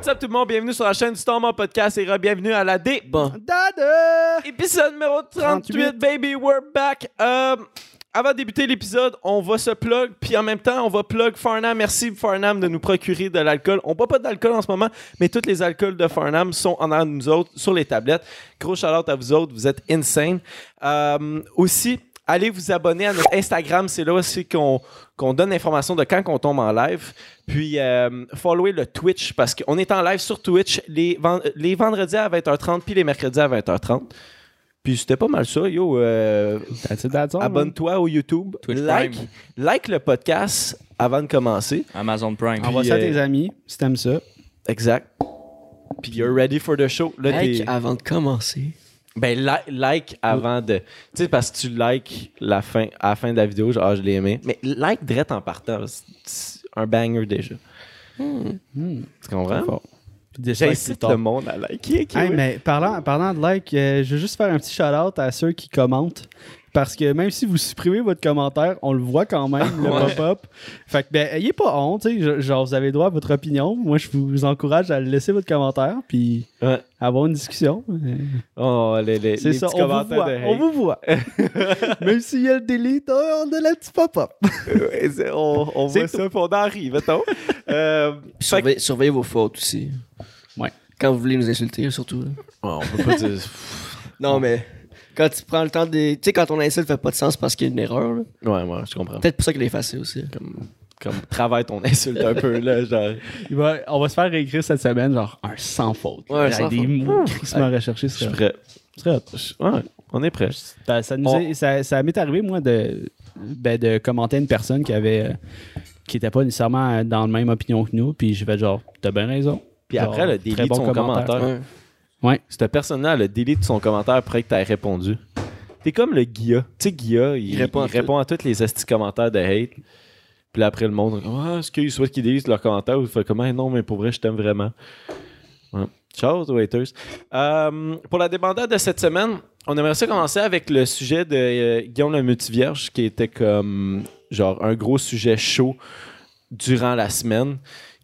what's up tout le monde? Bienvenue sur la chaîne du Storm Podcast et bienvenue à la D. Bon. Dada! Épisode numéro 38, 38. baby, we're back. Euh, avant de débuter l'épisode, on va se plug, puis en même temps, on va plug Farnham. Merci Farnham de nous procurer de l'alcool. On boit pas d'alcool en ce moment, mais tous les alcools de Farnham sont en arrière de nous autres sur les tablettes. Gros shout à vous autres, vous êtes insane. Euh, aussi, allez vous abonner à notre Instagram, c'est là aussi qu'on qu'on donne l'information de quand on tombe en live. Puis, euh, followez le Twitch parce qu'on est en live sur Twitch les, les vendredis à 20h30 puis les mercredis à 20h30. Puis c'était pas mal ça, yo. euh, That's it, that's all, man. Abonne-toi au YouTube. Twitch like, Prime. like le podcast avant de commencer. Amazon Prime. Envoie ça à euh, tes amis si t'aimes ça. Exact. Puis you're ready for the show. Là, Like avant de commencer. Ben, li- like avant de. Tu sais, parce que tu likes la fin, à la fin de la vidéo, genre, ah, je l'ai aimé. Mais like direct en partant. c'est- un banger déjà. Hmm. Tu comprends? J'incite le monde à liker. Hey, mais parlant, parlant de like, euh, je veux juste faire un petit shout-out à ceux qui commentent. Parce que même si vous supprimez votre commentaire, on le voit quand même, le Ouais. pop-up. Fait que, ben, ayez pas honte, tu sais, je- genre, vous avez le droit à votre opinion. Moi, je vous encourage à laisser votre commentaire, puis Ouais. avoir une discussion. Oh, les, les, C'est les ça, petits on vous commentaires voit. de hate. On vous voit. même s'il y a le delete, oh, on a la petite pop-up. On voit ça, puis on en rit, mettons. Euh, que- Surveillez, vos fautes aussi. Ouais. Quand vous voulez nous insulter, surtout. là. Oh, on peut pas dire. Non, mais quand tu prends le temps de. Tu sais, quand ton insulte fait pas de sens parce qu'il y a une erreur, là. Ouais, moi, je comprends. Peut-être pour ça qu'il est effacé aussi. Comme, comme travaille ton insulte un peu, là. Genre. Il va- on va se faire réécrire cette semaine, genre, un sans faute. Ouais, sans des faute. mots crissement recherchés. Je suis c'est prêt. Je- Ouais, on est prêt. Ça, ça, nous On- est- ça, ça m'est arrivé, moi, de, ben, de commenter une personne qui avait euh, qui était pas nécessairement dans la même opinion que nous, puis j'ai fait genre, t'as bien raison. Puis Genre, après, le délit de bon son commentaire. commentaire. Ouais. Ouais. Cette personne-là, le délit de son commentaire après que tu aies répondu. T'es comme le Guilla. Tu sais, Guilla, il, Il répond il à répond à tous les estis commentaires de hate. Puis là, après, le monde, ah, est-ce qu'ils souhaitent qu'ils délisent leurs commentaires ou il fait comment, non, mais pour vrai, je t'aime vraiment. Ouais. Ciao, waiters. Euh, pour la débandade de cette semaine, on aimerait ça commencer avec le sujet de euh, Guillaume le Multivierge, qui était comme, genre, un gros sujet chaud durant la semaine,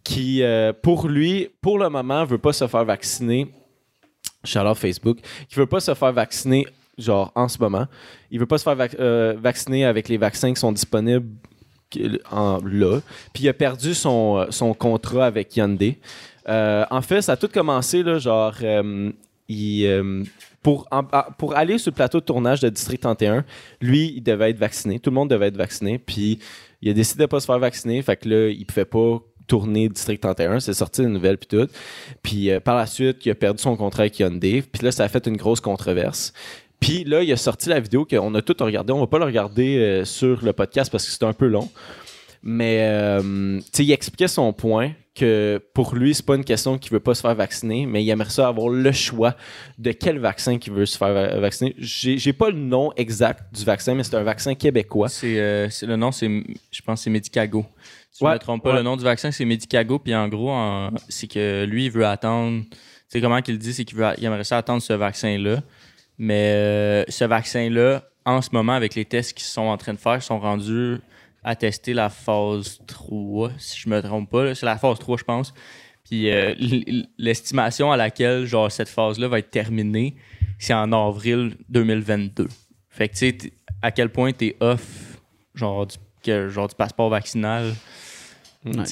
qui, euh, pour lui, pour le moment, veut pas se faire vacciner. Charlotte Facebook, qui veut pas se faire vacciner, genre, en ce moment. Il veut pas se faire euh, vacciner avec les vaccins qui sont disponibles là. Puis il a perdu son, euh, contrat avec Hyundai. Euh, en fait, ça a tout commencé, là, genre, ah, pour aller sur le plateau de tournage de District 31, lui, il devait être vacciné. Tout le monde devait être vacciné. Puis il a décidé de pas se faire vacciner. Fait que là, il pouvait pas tourner District 31. C'est sorti une nouvelle puis tout. Puis euh, par la suite, il a perdu son contrat avec Hyundai. Puis là, ça a fait une grosse controverse. Puis là, il a sorti la vidéo qu'on a tout regardé. On va pas le regarder euh, sur le podcast parce que c'est un peu long. Mais euh, il expliquait son point que pour lui, c'est pas une question qu'il veut pas se faire vacciner, mais il aimerait ça avoir le choix de quel vaccin qu'il veut se faire va- vacciner. J'ai pas le nom exact du vaccin, mais c'est un vaccin québécois. C'est le nom, c'est je pense c'est Medicago. Ouais, je me trompe pas, ouais. le nom du vaccin c'est Medicago. Puis en gros, en- c'est que lui il veut attendre. Tu sais comment qu'il dit, c'est qu'il veut, il aimerait ça attendre ce vaccin-là. Mais euh, ce vaccin-là, en ce moment, avec les tests qu'ils sont en train de faire, ils sont rendus à tester la phase 3, si je me trompe pas. là. C'est la phase 3, je pense. Puis euh, l'estimation à laquelle genre cette phase-là va être terminée, c'est en avril 2022. Fait que tu sais à quel point t'es off genre du, que- genre du passeport vaccinal.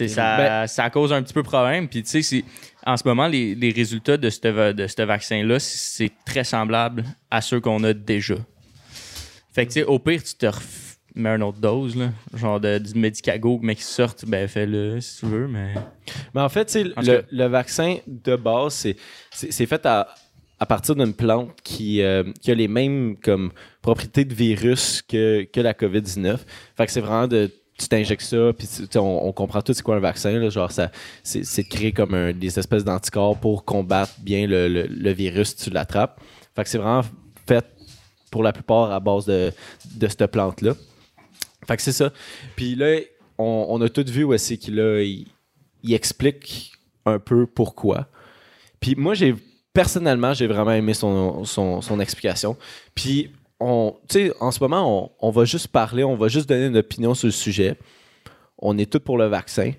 Ça, Ben- ça cause un petit peu problème. Puis tu sais, en ce moment, les, les résultats de ce de ce vaccin-là, c'est très semblable à ceux qu'on a déjà. Fait que tu sais, au pire, tu te mets une autre dose, là, genre de, du Medicago, mais qui sorte, ben fais-le si tu veux, mais... Mais en fait, En le, cas. le vaccin de base, c'est- c'est c'est fait à, à partir d'une plante qui, euh, qui a les mêmes comme, propriétés de virus que, que la COVID-19. Fait que c'est vraiment de. Tu t'injectes ça, puis on, on comprend tout c'est quoi un vaccin. Là, genre, ça, c'est de créer comme un- des espèces d'anticorps pour combattre bien le, le- virus tu l'attrapes. Fait que c'est vraiment fait pour la plupart à base de, de cette plante-là. Fait que c'est ça. Puis là, on, on a tout vu où c'est qu'il il explique un peu pourquoi. Puis moi, j'ai personnellement, j'ai vraiment aimé son, son, son explication. Puis, en ce moment, on, va juste parler, on va juste donner une opinion sur le sujet. On est tous pour le vaccin.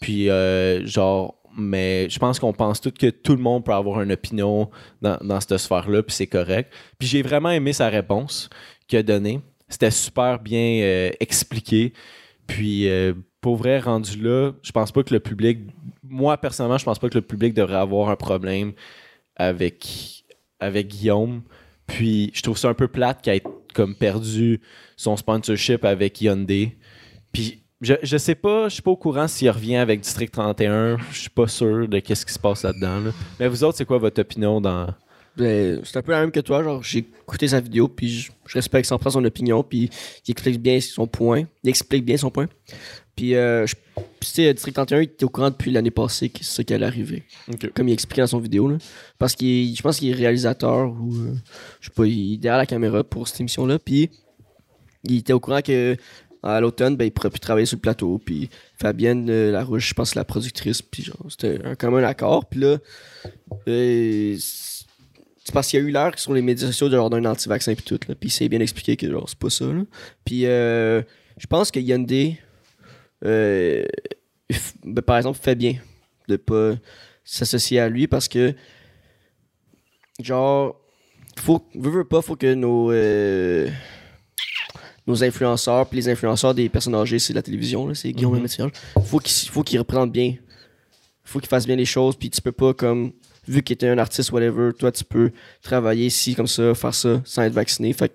Puis, euh, genre, mais je pense qu'on pense tout que tout le monde peut avoir une opinion dans, cette sphère-là, puis c'est correct. Puis j'ai vraiment aimé sa réponse qu'il a donnée. C'était super bien euh, expliqué. Puis, euh, pour vrai, rendu là, je pense pas que le public, moi personnellement, je pense pas que le public devrait avoir un problème avec Guillaume. Puis, je trouve ça un peu plate qu'il ait comme perdu son sponsorship avec Hyundai. Puis, je, je sais pas, je suis pas au courant s'il revient avec District 31. Je suis pas sûr de qu'est-ce qui se passe là-dedans. là. Mais vous autres, c'est quoi votre opinion dans. Ben, c'est un peu la même que toi. Genre, j'ai écouté sa vidéo, puis je, je respecte sans prendre son opinion, puis il explique bien son point. Il explique bien son point. Puis, euh, je- sais, District 31, il était au courant depuis l'année passée que c'est ça qui allait arriver. Comme il expliquait dans son vidéo, là. Parce qu'il, je pense qu'il est réalisateur ou, euh, je sais pas, il est derrière la caméra pour cette émission-là, puis il était au courant que à l'automne, ben, il pourrait plus travailler sur le plateau. Puis Fabienne euh, Larouche, je pense, c'est la productrice. Puis genre, c'était un commun accord. Puis là, euh, c'est parce qu'il y a eu l'air sur les médias sociaux de genre d'un anti-vaccin puis tout. Là. Puis c'est bien expliqué que genre, c'est pas ça. Là. Puis euh, je pense que Hyundai, euh, ben, par exemple, fait bien de pas s'associer à lui parce que genre faut veut, veut pas faut que nos euh, nos influenceurs puis les influenceurs des personnes âgées c'est la télévision c'est Guillaume mm faut qu'ils faut qu'ils reprennent bien faut qu'ils fassent bien les choses puis tu peux pas comme vu qu'il était un artiste whatever toi tu peux travailler ici comme ça faire ça sans être vacciné. Fait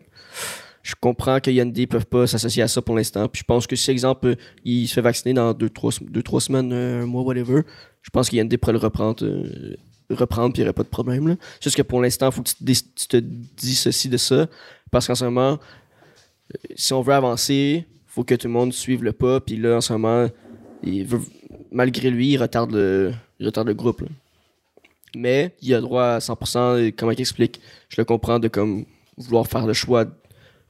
je comprends que Hyundai peuvent pas s'associer à ça pour l'instant puis je pense que si exemple il se fait vacciner dans deux trois, deux, trois semaines un mois whatever je pense que Hyundai pourrait le reprendre euh, reprendre puis il n'y aurait pas de problème là. juste que pour l'instant faut que tu te, tu te dissocies de ça parce qu'en ce moment euh, si on veut avancer faut que tout le monde suive le pas puis là en ce moment il malgré lui il retarde le, il retarde le groupe mais il a droit à 100% et comment il explique je le comprends de comme vouloir faire le choix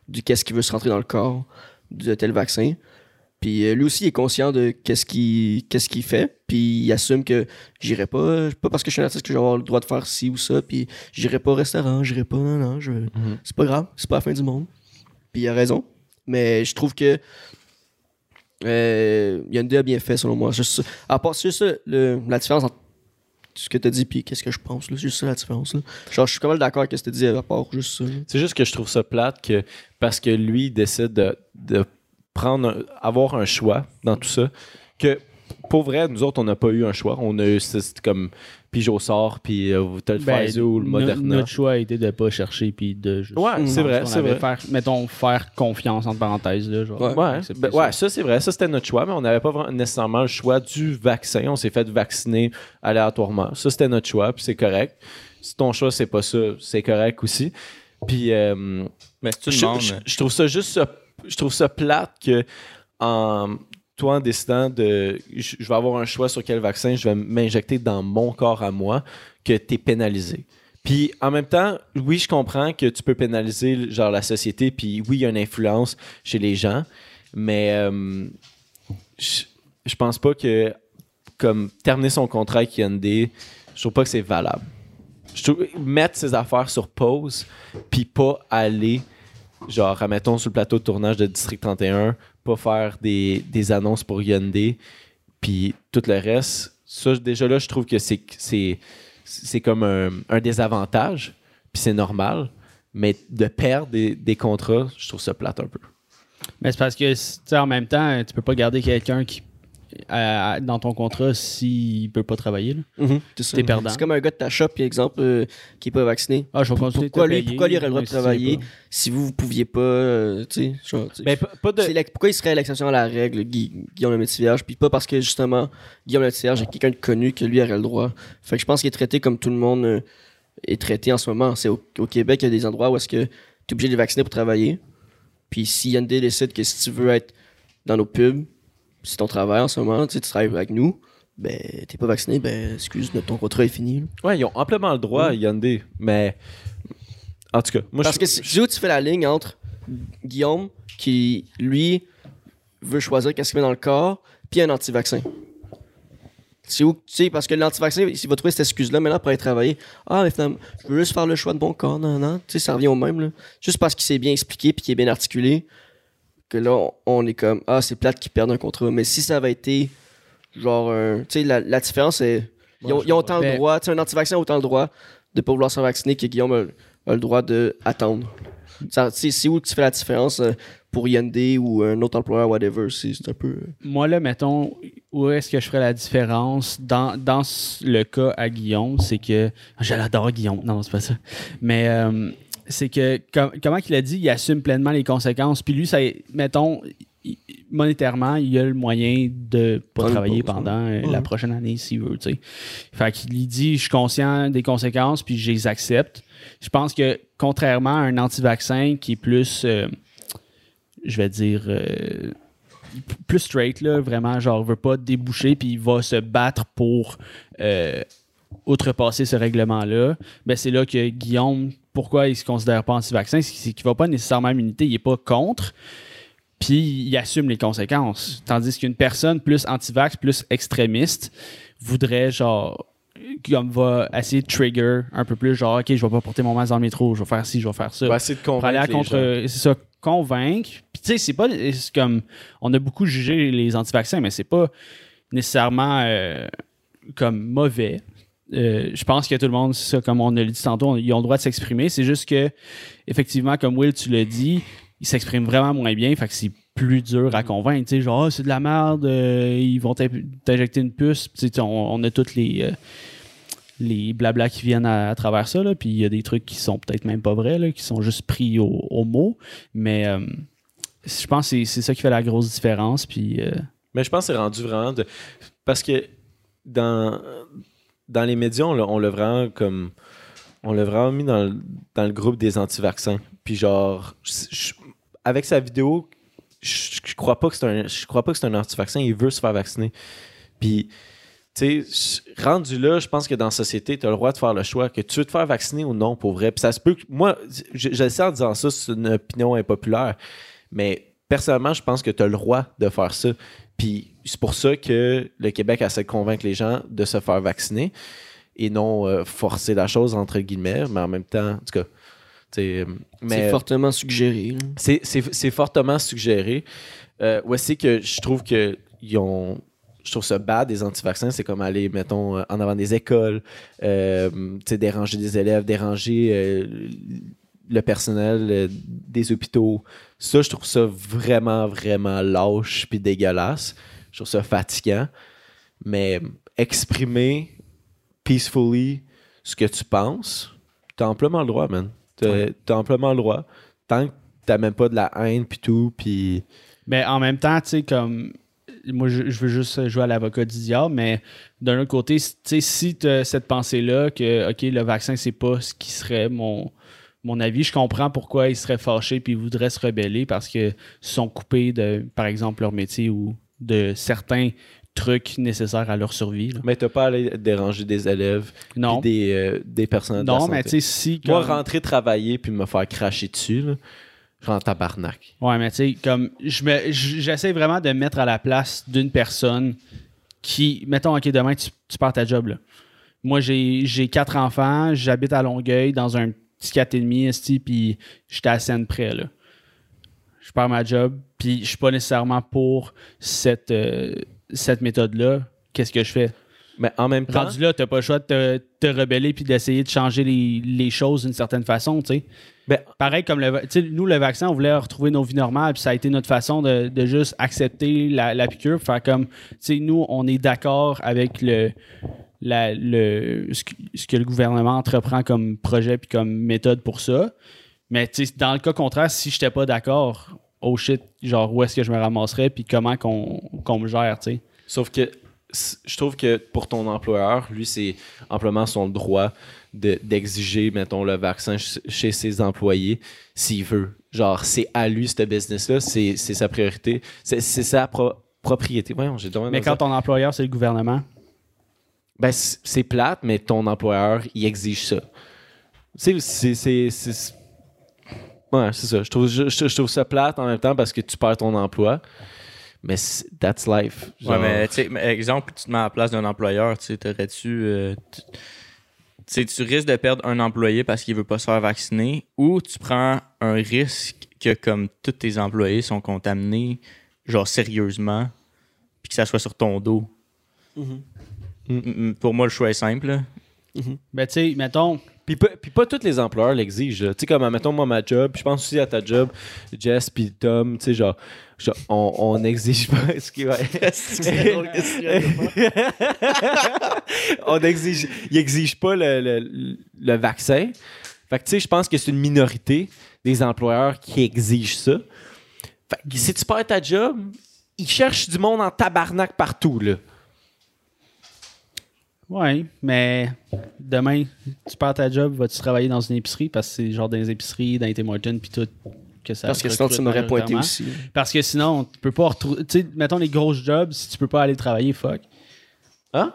du qu'est-ce qui veut se rentrer dans le corps de tel vaccin. Puis euh, lui aussi il est conscient de qu'est-ce qu'il qu'est-ce qu'il fait. Puis il assume que j'irai pas pas parce que je suis un artiste que je vais avoir le droit de faire ci ou ça puis j'irai pas au restaurant j'irai pas non non je c'est pas grave c'est pas la fin du monde. Puis il a raison. Mais je trouve que euh, Hyundai a bien fait selon moi. Juste à part juste ça le- la différence entre ce que t'as dit puis qu'est-ce que je pense c'est juste ça la différence là. genre je suis quand même d'accord avec ce que t'as dit à part juste ça. C'est juste que je trouve ça plate que parce que lui il décide de, de prendre un- avoir un choix dans tout ça que pour vrai nous autres on n'a pas eu un choix on a eu c'est comme Pijot sort puis euh, t'as le Ben, Pfizer ou le Moderna? Notre choix a été de pas chercher puis de juste. Ouais, c'est vrai, On c'est vrai. Faire, mettons, faire confiance entre parenthèses. Là, genre, Ouais. Ouais, accepter ben, ça. ouais, ça c'est vrai, ça c'était notre choix, mais on n'avait pas vraiment nécessairement le choix du vaccin. On s'est fait vacciner aléatoirement. Ça c'était notre choix, puis c'est correct. Si ton choix c'est pas ça, c'est correct aussi. Puis euh, Mais je, je- je trouve ça juste je trouve ça plate que en toi en décidant de je, vais avoir un choix sur quel vaccin je vais m'injecter dans mon corps à moi que tu es pénalisé. Puis en même temps, oui, je comprends que tu peux pénaliser genre la société puis oui, il y a une influence chez les gens, mais euh, je, pense pas que comme terminer son contrat avec Hyundai, je trouve pas que c'est valable. Mettre ses affaires sur pause puis pas aller genre, admettons, sur le plateau de tournage de District 31, faire des, des annonces pour Hyundai, puis tout le reste, ça, déjà là, je trouve que c'est, c'est, comme un, un désavantage, puis c'est normal, mais de perdre des, des contrats, je trouve ça plate un peu. Mais c'est parce que, en même temps, tu peux pas garder quelqu'un qui dans ton contrat s'il peut pas travailler. là. C'est ça. T'es perdant. C'est comme un gars de ta shop, par exemple, euh, qui est pas vacciné. Ah, je vais continuer Pourquoi lui, payer, pourquoi lui aurait le droit de travailler si vous, vous pouviez pas, euh, tu sais. Ben, de... C'est pourquoi il serait l'exception à la règle, Guy- Guillaume le Métivierge, puis pas parce que justement Guillaume le Métivierge est quelqu'un de connu que lui aurait le droit. Fait que je pense qu'il est traité comme tout le monde euh, est traité en ce moment. C'est au, au Québec, il y a des endroits où est-ce que tu es obligé de les vacciner pour travailler. Puis si Hyundai décide que si tu veux être dans nos pubs, c'est ton travail en ce moment, tu sais, tu travailles avec nous, ben t'es pas vacciné, ben excuse, notre- ton contrat est fini. là. Ouais, ils ont amplement le droit, Hyundai, mais... En tout cas, moi, Parce je... que c'est où tu fais la ligne entre Guillaume, qui, lui, veut choisir qu'est-ce qu'il met dans le corps, puis un anti-vaccin. C'est où, tu sais, parce que l'anti-vaccin, il va trouver cette excuse-là maintenant pour aller travailler. Ah, mais finalement, je veux juste faire le choix de mon corps, non, non. Tu sais, ça revient au même, là. Juste parce qu'il s'est bien expliqué puis qu'il est bien articulé, que là, on, est comme, ah, c'est plate qu'il perde un contrat. Mais si ça avait été, genre, un- tu sais, la, la différence, c'est, Ils ont, ils ont autant le droit, tu sais, un anti-vaccin a autant le droit de pas vouloir se vacciner que Guillaume a, a le droit d'attendre. C'est où tu fais la différence euh, pour IND ou un autre employeur, whatever. C'est un peu. euh, Moi, là, mettons, où est-ce que je ferais la différence? Dans, dans le cas à Guillaume, c'est que. Je l'adore, Guillaume. Non, c'est pas ça. Mais euh, c'est que, com- comment qu'il a dit, il assume pleinement les conséquences. Puis lui, ça, mettons, il- monétairement, il a le moyen de pas Prendre travailler pendant euh, Ouais. la prochaine année s'il veut, tu sais. Fait qu'il dit, je suis conscient des conséquences, puis je les accepte. Je pense que, contrairement à un anti-vaccin qui est plus, euh, je vais dire, euh, plus straight, là, vraiment, genre, veut pas déboucher, puis il va se battre pour euh, outrepasser ce règlement-là, ben c'est là que Guillaume, pourquoi il se considère pas anti-vaccin, c'est qu'il va pas nécessairement à il est pas contre, puis il assume les conséquences. Tandis qu'une personne plus anti-vax, plus extrémiste, voudrait, genre, comme va essayer de trigger un peu plus, genre, OK, je vais pas porter mon masque dans le métro, je vais faire ci, je vais faire ça. Va essayer de aller convaincre à contre c'est ça convaincre. Puis tu sais c'est pas c'est comme on a beaucoup jugé les anti-vaccins mais c'est pas nécessairement euh, comme mauvais Euh, je pense que tout le monde comme on a dit tantôt ils ont le droit de s'exprimer c'est juste que effectivement comme Will tu l'as dit ils s'expriment vraiment moins bien fait que c'est plus dur à convaincre tu sais genre Ah, c'est de la merde euh, ils vont t'in- t'injecter une puce Tu sais, on, a toutes les euh, les blabla qui viennent à, travers ça. Là. Puis il y a des trucs qui sont peut-être même pas vrais, là, qui sont juste pris au, mot. Mais je pense que c'est- ça qui fait la grosse différence. Puis Mais je pense que c'est rendu vraiment de... Parce que dans, dans les médias, on l'a- vraiment comme... On l'a vraiment mis dans le, dans le groupe des anti-vaccins. Puis genre, avec sa vidéo, je, je crois pas que c'est un, je un anti-vaccin. Il veut se faire vacciner. Puis, tu sais, rendu là, je pense que dans la société, tu as le droit de faire le choix que tu veux te faire vacciner ou non pour vrai. Puis ça se peut que. Moi, je, je le sais en disant ça, c'est une opinion impopulaire. Mais personnellement, je pense que tu as le droit de faire ça. Puis c'est pour ça que le Québec essaie de convaincre les gens de se faire vacciner et non euh, forcer la chose, entre guillemets, mais en même temps, en tout cas. sais, C'est fortement suggéré. c'est- fortement suggéré. Euh, c'est que je trouve que ils ont. Je trouve ça bad des anti-vaccins. C'est comme aller, mettons, euh, en avant des écoles, euh, déranger des élèves, déranger euh, le personnel euh, des hôpitaux. Ça, je trouve ça vraiment, vraiment lâche puis dégueulasse. Je trouve ça fatigant. Mais exprimer peacefully ce que tu penses, t'as amplement le droit, man. T'as t'as amplement le droit. Tant que t'as même pas de la haine puis tout, puis... Mais en même temps, tu sais, comme. Moi, je, je veux juste jouer à l'avocat du diable, mais d'un autre côté, tu sais, si tu as cette pensée-là que, OK, le vaccin, c'est pas ce qui serait mon, mon avis, je comprends pourquoi ils seraient fâchés puis ils voudraient se rebeller parce qu'ils sont coupés de, par exemple, leur métier ou de certains trucs nécessaires à leur survie. là. Mais t'as pas à aller déranger des élèves Non. des, euh, des personnes de la Non, mais santé. tu sais, si. Moi, comme- rentrer travailler puis me faire cracher dessus, là, je suis en tabarnak. Ouais, mais tu sais, comme je me- j- j'essaie vraiment de me mettre à la place d'une personne qui, mettons, ok, demain tu, tu pars ta job là. Moi, j'ai j'ai quatre enfants, j'habite à Longueuil dans un petit 4,5, esti, puis j'étais à scène près là. Je pars ma job, puis je suis pas nécessairement pour cette, euh, cette méthode-là. Qu'est-ce que je fais? Mais en même temps... Rendu là, t'as pas le choix de te, te rebeller puis d'essayer de changer les, les choses d'une certaine façon, tu sais. Ben, Pareil comme le, nous, le vaccin, on voulait retrouver nos vies normales, puis ça a été notre façon de, de juste accepter la, la piqûre, faire comme, tu sais, nous, on est d'accord avec le, la- le, ce, que, ce que le gouvernement entreprend comme projet puis comme méthode pour ça. Mais dans le cas contraire, si j'étais pas d'accord, oh shit, genre où est-ce que je me ramasserais puis comment qu'on me gère, tu sais? Sauf que je trouve que pour ton employeur, lui, c'est amplement son droit de- d'exiger, mettons, le vaccin ch- chez ses employés s'il veut. Genre, c'est à lui, ce business-là, c'est sa priorité, c'est sa pro- propriété. Voyons, Mais quand ton employeur, c'est le gouvernement, Ben, c'est plate, mais ton employeur, il exige ça. Tu sais, c'est- c'est. c'est- Ouais, c'est ça. Je trouve, je, trouve ça plate en même temps parce que tu perds ton emploi. Mais c'est- that's life. Ouais, Genre- mais tu sais, exemple, tu te mets à la place d'un employeur, tu sais, t'aurais-tu. euh, tu- tu sais, tu risques de perdre un employé parce qu'il veut pas se faire vacciner ou tu prends un risque que, comme tous tes employés sont contaminés, genre sérieusement, puis que ça soit sur ton dos. M- m- Pour moi, le choix est simple. Ben, tu sais, mettons, Puis pas, puis pas tous les employeurs l'exigent. Tu sais, comme, mettons, moi, ma job, puis je pense aussi à ta job, Jess, puis Tom, tu sais, genre, genre, on, on exige pas. ce qui va- on exige, ils exigent pas le, le- le vaccin. Fait que, tu sais, je pense que c'est une minorité des employeurs qui exigent ça. Fait que si tu perds ta job, ils cherchent du monde en tabarnak partout, là. Ouais, mais demain, tu perds ta job, vas-tu travailler dans une épicerie? Parce que c'est genre dans les épiceries, dans les Tim Hortons, puis tout. Que ça Parce que sinon, tu m'aurais pointé aussi. Parce que sinon, tu peux pas retrouver. Tu sais, mettons les grosses jobs, si tu peux pas aller travailler, fuck. Hein?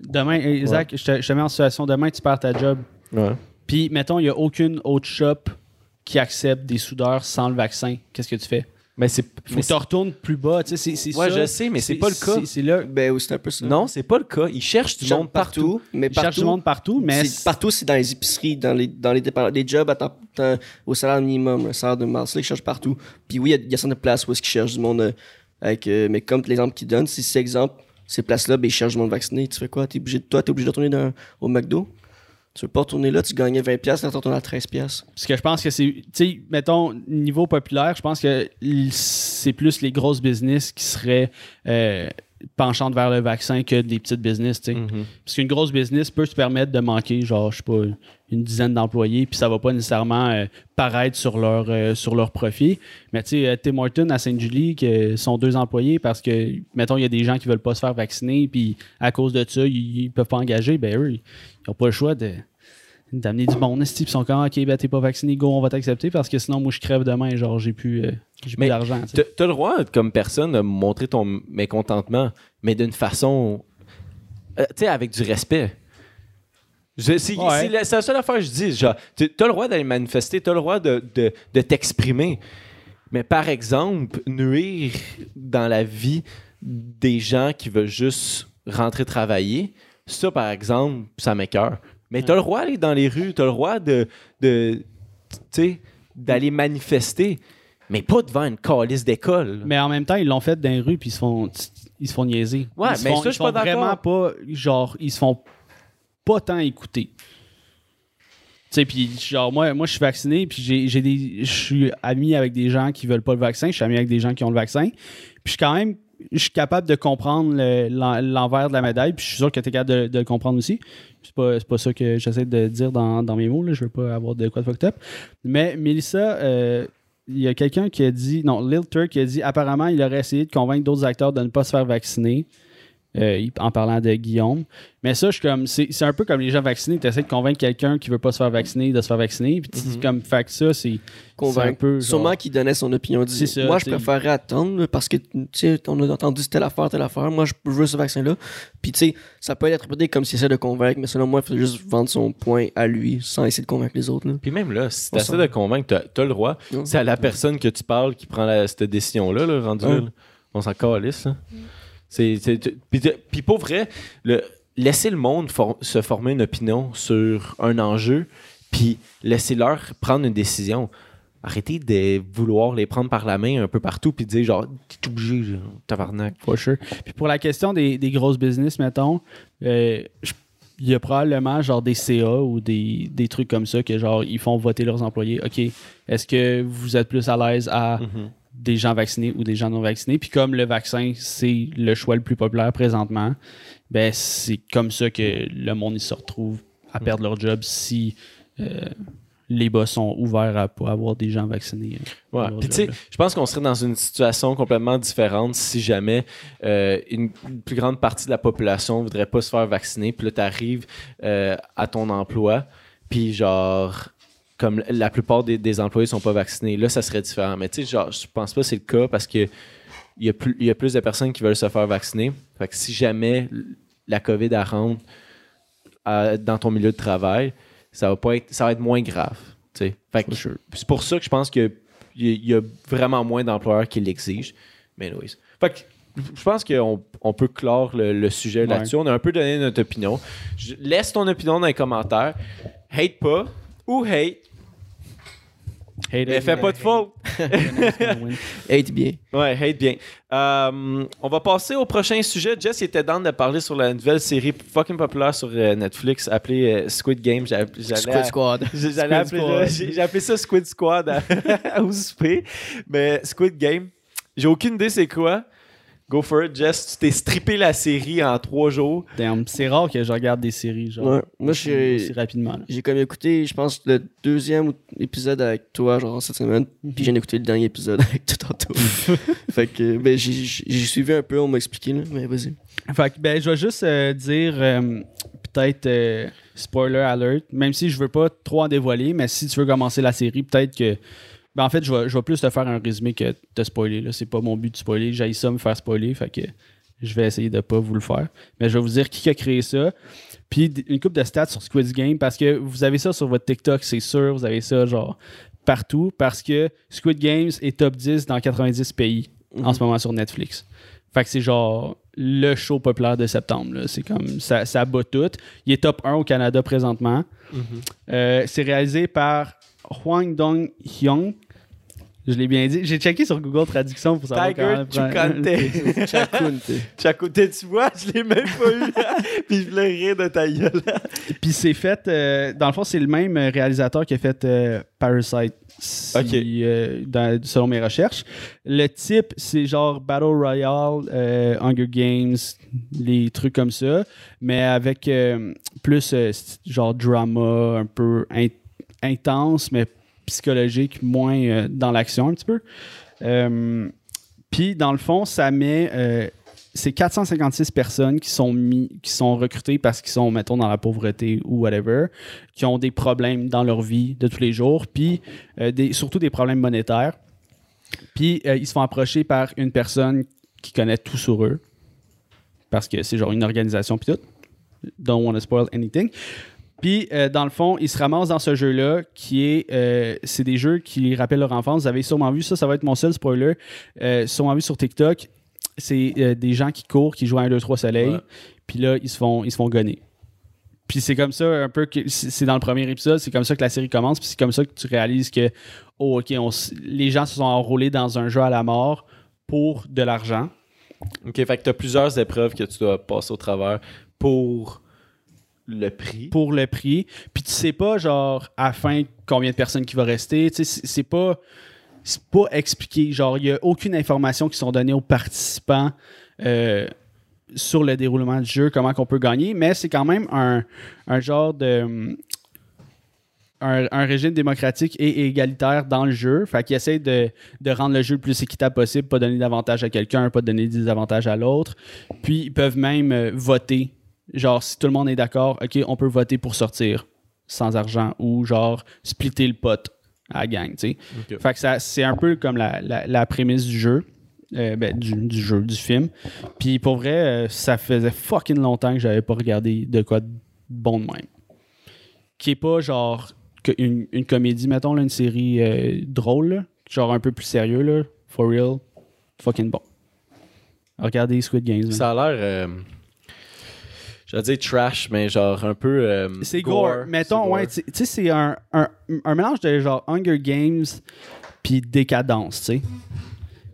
Demain, eh, Zach, je, te, je te mets en situation. Demain, tu perds ta job. Ouais. Puis, mettons, il n'y a aucune autre shop qui accepte des soudeurs sans le vaccin. Qu'est-ce que tu fais? Mais c'est. Faut que tu retournes plus bas. Tu sais, c'est, c'est Ouais, ça. je sais, mais c'est pas le cas. C'est, c'est là. Ben c'est un peu ça. Non, c'est pas le cas. Ils cherchent du Ils cherchent monde partout. Mais Ils cherchent partout, du monde partout, mais c'est- partout, c'est dans les épiceries, dans les, dans les, jobs à temps- temps- au salaire minimum, le salaire de masse. Là, ils cherchent partout. Puis oui, il y a- il y, a certaines places où est-ce qu'ils cherchent du monde euh, avec. euh, mais comme l'exemple qu'ils donnent, si c'est exemple, ces places-là, ben, ils cherchent du monde vacciné. Tu fais quoi? T'es obligé, de- toi, t'es obligé de retourner dans- au McDo? Tu veux pas retourner là, tu gagnais 20$, là, tu retournes à 13$. Parce que je pense que c'est. Tu sais, mettons, niveau populaire, je pense que c'est plus les grosses business qui seraient euh, penchantes vers le vaccin que des petites business, tu sais. Mhm. Parce qu'une grosse business peut se permettre de manquer, genre, je sais pas, une dizaine d'employés, puis ça va pas nécessairement euh, paraître sur leur, euh, sur leur profit. Mais tu sais, euh, Tim Hortons à Saint-Julie, que sont deux employés parce que, mettons, il y a des gens qui veulent pas se faire vacciner, puis à cause de ça, ils, ils peuvent pas engager, ben eux, ils ont pas le choix de d'amener du puis ils sont comme ok ben t'es pas vacciné go on va t'accepter parce que sinon moi je crève demain genre j'ai plus euh, j'ai plus d'argent. T'as t'as le droit, comme personne, de montrer ton mécontentement, mais d'une façon. euh, tu sais, avec du respect. C'est Ouais. la, seule affaire que je dis. Genre, tu as le droit d'aller manifester, tu as le droit de, de- de t'exprimer. Mais par exemple, nuire dans la vie des gens qui veulent juste rentrer travailler, ça, par exemple, ça m'écœure. Mais tu as le droit d'aller dans les rues, tu as le droit de, d'aller manifester, mais pas devant une calice d'école. mais en même temps ils l'ont fait dans les rues puis ils se font ils se font niaiser Ouais, Ils mais font- ça, je suis pas d'accord. vraiment pas genre ils se font pas tant écouter tu sais puis genre moi moi je suis vacciné puis je suis ami avec des gens qui veulent pas le vaccin je suis ami avec des gens qui ont le vaccin puis je suis quand même je suis capable de comprendre le- l'en- l'envers de la médaille puis je suis sûr que tu es capable de, le comprendre aussi. C'est pas, pas ça que j'essaie de dire dans, dans mes mots là. je veux pas avoir de quoi de fucked up. Mais Mélissa euh, il y a quelqu'un qui a dit, non, Lil Turk qui a dit, apparemment, il aurait essayé de convaincre d'autres acteurs de ne pas se faire vacciner, euh, en parlant de Guillaume. Mais ça, je suis comme, c'est c'est un peu comme les gens vaccinés, tu essaies de convaincre quelqu'un qui veut pas se faire vacciner de se faire vacciner, puis tu dis comme, fait que ça, c'est un Convaincre. peu. genre- Sûrement qu'il donnait son opinion. Ça, moi, je tu préférerais attendre parce que, tu sais, on a entendu telle affaire, telle affaire. Moi, je veux ce vaccin-là. Puis, tu sais, ça peut être interprété comme s'il essaie de convaincre, mais selon moi, il faut juste vendre son point à lui sans essayer de convaincre les autres. Là. Puis même là, si tu essaies de convaincre, t'as as le droit. C'est à la personne que tu parles qui prend la- cette décision-là, là, rendu là. On s'en calisse. là. C'est, puis, pour vrai, le, laisser le monde for- se former une opinion sur un enjeu, puis laisser-leur prendre une décision. Arrêtez de vouloir les prendre par la main un peu partout, puis dire genre, t'es obligé, genre, tabarnak. For sure. Puis pour la question des, des grosses business, mettons, euh, je- il y a probablement genre des CA ou des, des trucs comme ça que genre ils font voter leurs employés. OK, est-ce que vous êtes plus à l'aise à des gens vaccinés ou des gens non vaccinés? Puis comme le vaccin, c'est le choix le plus populaire présentement, ben c'est comme ça que le monde il se retrouve à perdre leur job si euh, les bas sont ouverts à pas avoir des gens vaccinés. euh, Ouais. Puis tu sais, je pense qu'on serait dans une situation complètement différente si jamais euh, une, plus grande partie de la population voudrait pas se faire vacciner. Puis là, tu arrives à ton emploi, puis genre, comme la plupart des, des employés sont pas vaccinés, là, ça serait différent. Mais tu sais, genre, je pense pas que c'est le cas parce que il y, a plus, il y a plus de personnes qui veulent se faire vacciner. Fait que si jamais la COVID rentre à- dans ton milieu de travail, ça va pas être, ça va être moins grave. Fait que c'est pour ça que je pense qu'il y a- il y, a vraiment moins d'employeurs qui l'exigent. Mais anyways. Fait que je pense qu'on on peut clore le, le sujet Ouais. là-dessus. On a un peu donné notre opinion. Je- laisse ton opinion dans les commentaires. Hate pas ou hate. Mais fais pas de faute. Hate bien. Ouais, hate bien. Euh, on va passer au prochain sujet. Jess il était dans de parler sur la nouvelle série fucking populaire sur euh, Netflix appelée euh, Squid Game. Squid Squad. J'allais appeler- Squad. J'ai j'ai appelé ça Squid Squad à- au souper. Mais Squid Game, j'ai aucune idée c'est quoi. Go for it, Jess. Tu t'es strippé la série en trois jours. C'est rare que je regarde des séries, genre. Ouais. Moi, j'ai aussi rapidement. j'ai comme écouté, je pense, le deuxième épisode avec toi, genre cette semaine. Mhm. Puis j'ai écouté le dernier épisode avec toi tantôt. fait que, ben, j'ai suivi un peu, on m'a expliqué, là. Mais vas-y. Fait que, ben, je vais juste euh, dire, euh, peut-être, euh, spoiler alert, même si je veux pas trop en dévoiler, mais si tu veux commencer la série, peut-être que. Ben, en fait, je vais, je vais plus te faire un résumé que te spoiler. C'est pas mon but de spoiler. J'ai ça me faire spoiler. Fait que je vais essayer de pas vous le faire. Mais je vais vous dire qui a créé ça. Puis une coupe de stats sur Squid Game parce que vous avez ça sur votre TikTok, c'est sûr. Vous avez ça genre partout parce que Squid Games est top 10 dans 90 pays en ce moment sur Netflix. Fait que c'est genre le show populaire de septembre. C'est comme ça, ça bat tout. Il est top 1 au Canada présentement. Euh, c'est réalisé par Hwang Dong Hyung. Je l'ai bien dit. J'ai checké sur Google Traduction pour savoir Tiger. Chakun, t'es. Chakoté, tu vois, je l'ai même pas eu. Puis je voulais rire de ta gueule. Puis c'est fait, euh, dans le fond, c'est le même réalisateur qui a fait euh, Parasite, si, Ok. euh, dans- selon mes recherches. Le type, c'est genre Battle Royale, euh, Hunger Games, les trucs comme ça, mais avec euh, plus genre drama, un peu in- intense, mais psychologique, moins euh, dans l'action un petit peu. Euh, Puis dans le fond, ça met... euh, c'est 456 personnes qui sont mis, qui sont recrutées parce qu'ils sont, mettons, dans la pauvreté ou whatever, qui ont des problèmes dans leur vie de tous les jours, puis euh, surtout des problèmes monétaires. Puis ils se font approcher par une personne qui connaît tout sur eux, parce que c'est genre une organisation, puis tout. Don't want to spoil anything. Puis, euh, dans le fond, ils se ramassent dans ce jeu-là qui est. euh, c'est des jeux qui rappellent leur enfance. Vous avez sûrement vu ça, ça va être mon seul spoiler. Euh, sûrement vu sur TikTok. C'est des gens qui courent, qui jouent à 1, 2, 3 soleil. Ouais. Puis là, ils se font, ils se font gonner. Puis c'est comme ça, un peu, que c'est dans le premier épisode, c'est comme ça que la série commence. Puis c'est comme ça que tu réalises que, oh, OK, on les gens se sont enrôlés dans un jeu à la mort pour de l'argent. Ok, fait que t'as plusieurs épreuves que tu dois passer au travers pour le prix. pour le prix. Puis tu sais pas, genre, à fin, combien de personnes qui va rester. Tu sais, c'est pas. Pas expliqué. Genre, il y a aucune information qui sont données aux participants euh, sur le déroulement du jeu, comment qu'on peut gagner. Mais c'est quand même un, un genre de. hum, Un, régime démocratique et égalitaire dans le jeu. Fait qu'ils essaient de, de rendre le jeu le plus équitable possible, pas donner d'avantage à quelqu'un, pas donner des avantages à l'autre. Puis ils peuvent même euh, voter genre si tout le monde est d'accord, ok, on peut voter pour sortir sans argent ou genre splitter le pot à la gang, tu sais. Fait que ça, c'est un peu comme la, la- la prémisse du jeu. euh, ben, du, du jeu, du film. Puis pour vrai, euh, ça faisait fucking longtemps que j'avais pas regardé de quoi de bon de même. Qui est pas genre une, une comédie, mettons, là, une série euh, drôle, là, genre un peu plus sérieux, là, for real, fucking bon. Regardez Squid Games. Ça a l'air. Euh, J'allais dire trash, mais genre un peu. euh, C'est gore. Mettons, gore. ouais, tu sais, c'est un, un, un mélange de genre Hunger Games puis décadence, tu sais.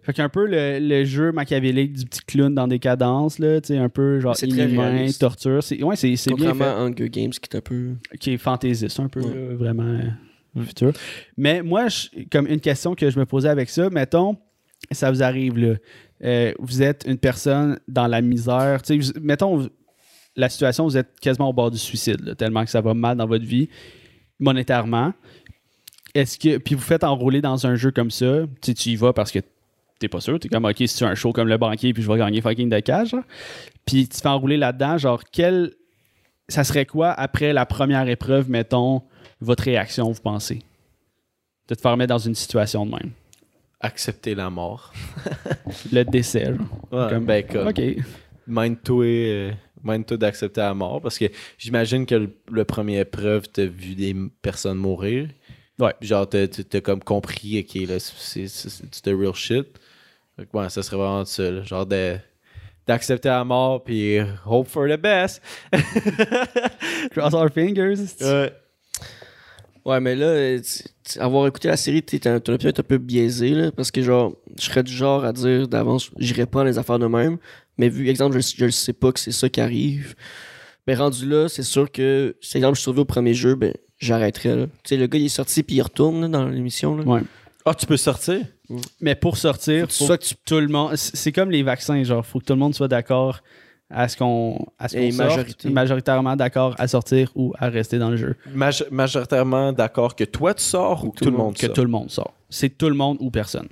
Fait qu'un peu le, le jeu machiavélique du petit clown dans décadence, là, tu sais, un peu genre inhumain, torture. C'est, ouais, c'est, c'est bien fait. Hunger Games qui est un peu. Qui est fantaisiste, un peu, Ouais. là, vraiment euh, futur. Mais moi, je- comme une question que je me posais avec ça, mettons, ça vous arrive, là. Euh, vous êtes une personne dans la misère, tu sais, vous- mettons, vous- la situation, vous êtes quasiment au bord du suicide, là, tellement que ça va mal dans votre vie, monétairement. Est-ce que. Puis vous faites enrôler dans un jeu comme ça, tu tu y vas parce que t'es pas sûr, t'es comme, ok, si tu as un show comme le banquier, puis je vais gagner fucking de cash, genre. Puis tu te fais enrouler là-dedans, genre, quel. Ça serait quoi après la première épreuve, mettons, votre réaction, vous pensez? De te faire mettre dans une situation de même. Accepter la mort. Le décès, genre. Ouais, Comme- ben, comme, Ok. mind-toi euh, mind-toi d'accepter la mort parce que j'imagine que le, le premier épreuve, t'as vu des personnes mourir. Ouais. Puis Genre, t'as, t'as- t'as comme compris, ok, là, c'est, c'est, c'est, c'est the real shit. Fait que, ouais, ça serait vraiment ça, là, genre de, d'accepter la mort puis hope for the best. Cross our fingers. Ouais. Ouais, mais là, avoir écouté la série, t'es- ton ton opinion est un peu biaisée, là, parce que, genre, je serais du genre à dire d'avance, j'irais pas dans les affaires de même, mais vu, exemple, je, je le sais pas que c'est ça qui arrive, ben, rendu là, c'est sûr que, si, exemple, je survis au premier jeu, ben, j'arrêterais, là. Tu sais, le gars, il est sorti puis il retourne, là, dans l'émission, là. Ouais. Ah, tu peux sortir? Mais pour sortir, Faut que tu faut que tu- tout le monde. C'est comme les vaccins, genre, faut que tout le monde soit d'accord à ce qu'on à ce Et qu'on sorte, majorité. majoritairement d'accord à sortir ou à rester dans le jeu. Maj- majoritairement d'accord que toi tu sors ou que tout, le monde que sort? tout le monde sort. C'est tout le monde ou personne.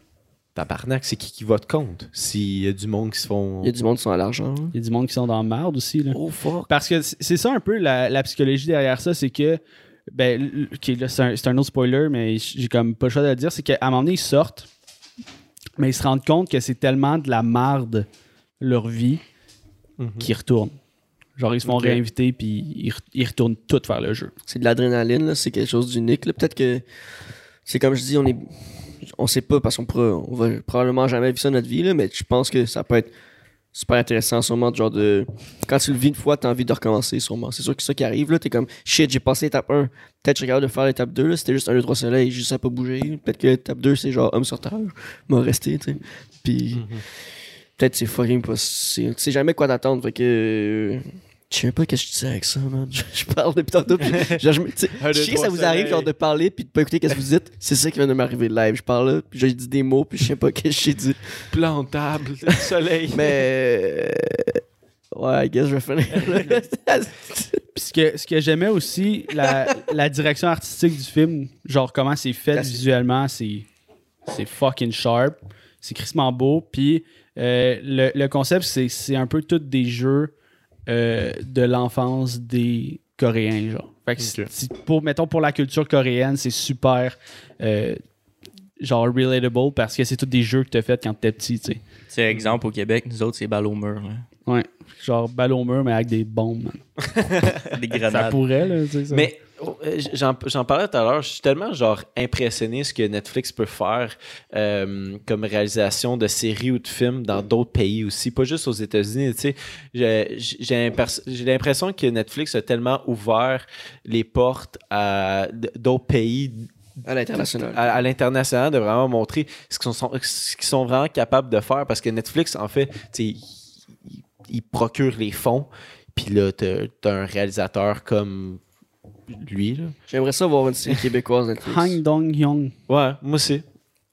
Tabarnak, c'est qui qui vote contre? S'il y a du monde qui se font... Il y a du monde qui sont à l'argent, là. Il y a du monde qui sont dans la merde aussi là. Oh, fuck. Parce que c'est ça un peu la, la psychologie derrière ça, c'est que ben l- ok, là, c'est un, c'est un autre spoiler, mais j'ai comme pas le choix de le dire, c'est qu'à un moment donné, ils sortent, mais ils se rendent compte que c'est tellement de la marde leur vie Mhm. qu'ils retournent. Genre, ils se font Ok. réinviter, puis ils, ils retournent tout vers le jeu. c'est de l'adrénaline, là, c'est quelque chose d'unique. là. Peut-être que c'est comme je dis, on est on sait pas parce qu'on pourra, on va probablement jamais vivre ça dans notre vie, là, mais je pense que ça peut être super intéressant, sûrement, genre de. Quand tu le vis une fois, t'as envie de recommencer, sûrement. C'est sûr que ça qui arrive, là. T'es comme shit, j'ai passé l'étape 1. Peut-être que je capable de faire l'étape 2, là. C'était juste un 2, 3 soleil, juste à pas bouger. Peut-être que l'étape 2, c'est genre homme sur terre. M'a resté, tu sais. Puis. Peut-être c'est fucking pas. Tu sais jamais quoi t'attendre, fait que. euh, Je sais même pas qu'est-ce que je disais avec ça, man. Je, je parle depuis tantôt. puis genre, je sais, je que ça vous arrive genre de parler puis de pas écouter qu'est-ce que vous dites. C'est ça qui vient de m'arriver live. Je parle là, puis j'ai dit des mots puis je sais pas qu'est-ce que j'ai dit. Plantable, le soleil. Mais euh, ouais, I guess je vais finir. là. Puis ce que, ce que j'aimais aussi, la, la direction artistique du film, genre comment c'est fait visuellement, c'est c'est fucking sharp, c'est crissement beau. Puis euh, le, le concept, c'est c'est un peu tous des jeux euh, de l'enfance des Coréens, genre. Fait que pour, mettons, pour la culture coréenne, c'est super, euh, genre, relatable parce que c'est tous des jeux que t'as fait quand t'étais petit, tu sais. C'est exemple au Québec, nous autres, c'est balle au mur. là. Ouais. Genre, balle au mur, mais avec des bombes. Des Ça grenades. pourrait, là, tu sais. ça. Mais j'en j'en parlais tout à l'heure, je suis tellement genre impressionné ce que Netflix peut faire euh, comme réalisation de séries ou de films dans d'autres pays aussi, pas juste aux États-Unis. Tu sais, j'ai l'impression que Netflix a tellement ouvert les portes à d'autres pays à l'international. à, à l'international de vraiment montrer ce qu'ils sont, ce sont vraiment capables de faire parce que Netflix, en fait, il, il- procure les fonds. Puis là, t'as t'as un réalisateur comme lui. Là. J'aimerais ça voir une série québécoise Netflix. Hang Dong-Hyung. Ouais, moi aussi.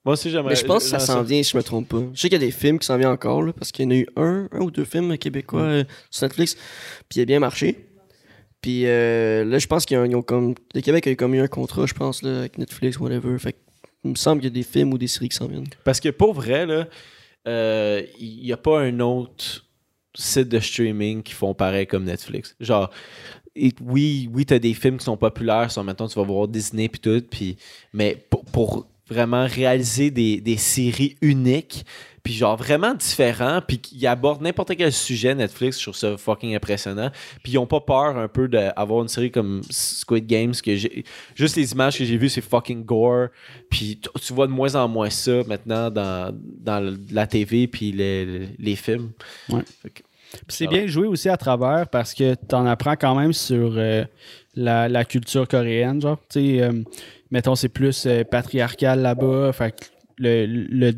Moi aussi, j'aimerais. Mais je pense que ça s'en vient, si je me trompe pas. Je sais qu'il y a des films qui s'en viennent encore, là, parce qu'il y en a eu un, un ou deux films québécois euh, sur Netflix, puis il a bien marché. Puis euh, là, je pense qu'ils ont, comme. Le Québec a eu comme eu un contrat, je pense, là, avec Netflix, whatever. Fait que, il me semble qu'il y a des films ou des séries qui s'en viennent. Parce que pour vrai, là, euh, il n'y a pas un autre site de streaming qui font pareil comme Netflix. Genre, et oui, oui, t'as des films qui sont populaires, sur maintenant tu vas voir Disney puis tout, puis mais pour, pour vraiment réaliser des, des séries uniques, puis genre vraiment différents, puis qui abordent n'importe quel sujet Netflix, je trouve ça fucking impressionnant. Puis ils ont pas peur un peu d'avoir une série comme Squid Games que j'ai juste les images que j'ai vues c'est fucking gore, puis tu- vois de moins en moins ça maintenant dans, dans la TV puis les, les films. Ouais. Fait que- Puis c'est bien joué aussi à travers parce que tu en apprends quand même sur euh, la, la culture coréenne. Genre, tu sais, euh, mettons, c'est plus euh, patriarcal là-bas. Fait que le, le-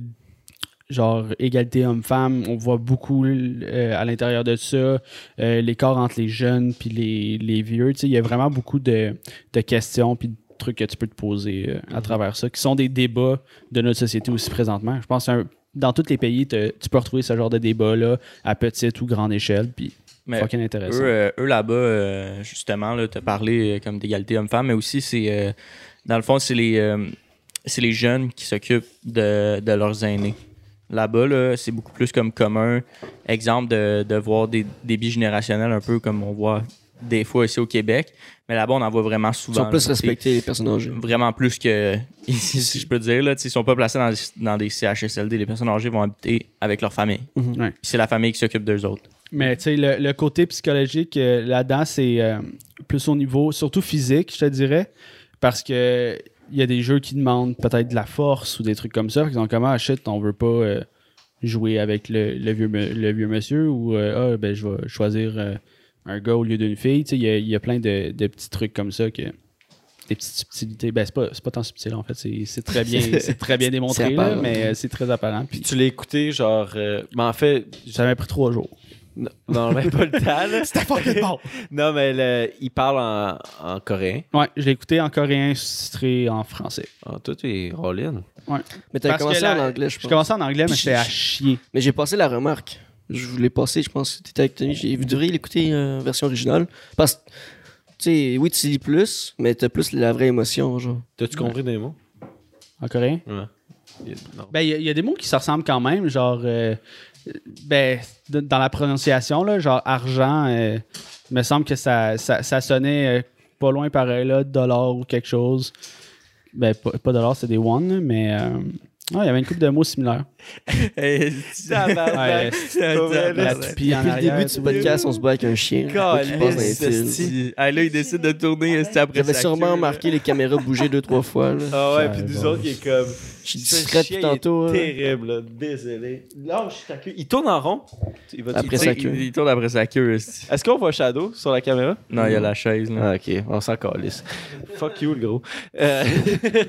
genre égalité homme-femme, on voit beaucoup à l'intérieur de ça. L'écart entre les jeunes puis les, les vieux. Tu sais, il y a vraiment beaucoup de, de questions puis de trucs que tu peux te poser à travers ça, qui sont des débats de notre société aussi présentement. Je pense que c'est un- dans tous les pays, te- tu peux retrouver ce genre de débat-là à petite ou grande échelle, puis Mais fucking intéressant. Eux, euh, eux, là-bas, euh, justement, tu as parlé euh, comme d'égalité homme-femme, mais aussi, c'est dans le fond, c'est les, c'est les jeunes qui s'occupent de, de leurs aînés. Là-bas, là, c'est beaucoup plus comme commun. Exemple de, de voir des débits générationnels un peu comme on voit des fois ici au Québec. Mais là-bas, on en voit vraiment Ils souvent. sont plus là, respectés, les personnes âgées. Vraiment plus que ici, si je peux dire. Là, ils sont pas placés dans, dans des CHSLD. Les personnes âgées vont habiter avec leur famille. Ouais. Puis C'est la famille qui s'occupe d'eux autres. Mais tu sais, le, le côté psychologique euh, là-dedans, c'est euh, plus au niveau, surtout physique, je te dirais, parce que il y a des jeux qui demandent peut-être de la force ou des trucs comme ça. Ils ont comme ah shit, on veut pas euh, jouer avec le, le vieux, le vieux monsieur ou euh, ah ben je vais choisir euh, un gars au lieu d'une fille. Tu sais, il y a, il y a plein de, de petits trucs comme ça que des petites subtilités. Ben, c'est pas, c'est pas tant subtil, en fait. C'est, c'est très bien, c'est très bien démontré, là, apparent. mais euh, c'est très apparent. Puis tu l'as écouté, genre. euh, mais en fait. ça m'a pris trois jours. Non, non, mais pas le temps. C'était fucking bon! Non, mais le- il parle en, en coréen. Ouais, je l'ai écouté en coréen, sous-titré en français. Ah, toi, t'es all-in. Mais t'avais Parce commencé en anglais, je Je pense. commençais en anglais, mais j'étais à chier. Mais j'ai passé la remarque. Je voulais passer, je pense que t'étais avec Tony. J'ai vu devriez l'écouter euh, version originale. Parce que, tu sais, oui, tu lis plus, mais t'as plus la vraie émotion, genre. T'as-tu compris des mots? En coréen? Ouais. Il- Non. Ben, il y, a- il y a des mots qui se ressemblent quand même, genre. euh, ben, de- dans la prononciation, là, genre argent, euh, il me semble que ça, ça, ça sonnait euh, pas loin pareil, là, dollar ou quelque chose. Ben, pas, pas dollar, c'est des one, mais. euh, ouais, il y avait une couple de mots similaires. Là, toupie en Depuis le début du podcast, on se bat avec un chien. là, Ah, il décide de tourner esti, après J'avais sûrement remarqué les caméras bouger deux, trois fois. Là. Ah ouais, Ça puis nous va. autres, il est comme. Je suis Ce distrait chien, depuis tantôt. hein. terrible, là. Désolé. Lâche ta queue. Il tourne en rond. Il va Après sa Il- queue. Il tourne après sa queue. Est-ce qu'on voit Shadow sur la caméra? Non, il y a la chaise. Ah, ok, on s'en calisse. Fuck you, le gros. Euh,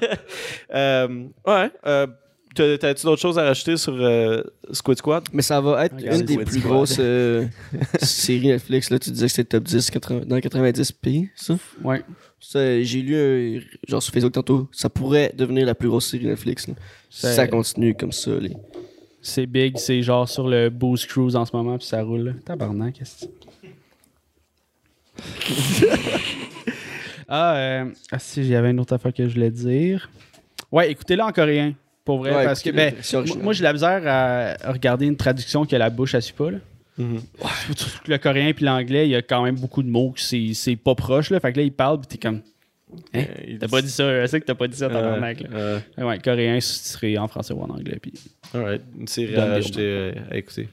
euh, ouais. T'as- T'as-tu d'autres choses à rajouter sur euh, Squid Squad? Mais ça va être Regardez une des Squid plus Squad. grosses euh, séries Netflix. Là, tu disais que c'était top 10 80 dans 90 pays, ça? Ouais. Ça, J'ai lu un- genre sur Facebook tantôt, ça pourrait devenir la plus grosse série Netflix. là. Si C'est- ça continue comme ça. les- C'est big, c'est genre sur le Boost Cruise en ce moment, puis ça roule. là. Tabarnak, qu'est-ce que c'est? Ah, euh, ah, si, j'avais une autre affaire que je voulais dire. Ouais, écoutez-le en coréen, pour vrai, Ouais, parce que, ben, moi, j'ai la misère à, à regarder une traduction que la bouche, suit pas, là. Que le coréen puis l'anglais, il y a quand même beaucoup de mots que c'est c'est pas proche, là. Fait que là, il parle, puis t'es comme, Hein? t'as pas dit ça, je sais que t'as pas dit ça, là. Euh, Ouais, coréen sous-titré en français ou en anglais, puis... alright, une série à rajouter, euh, à écouter.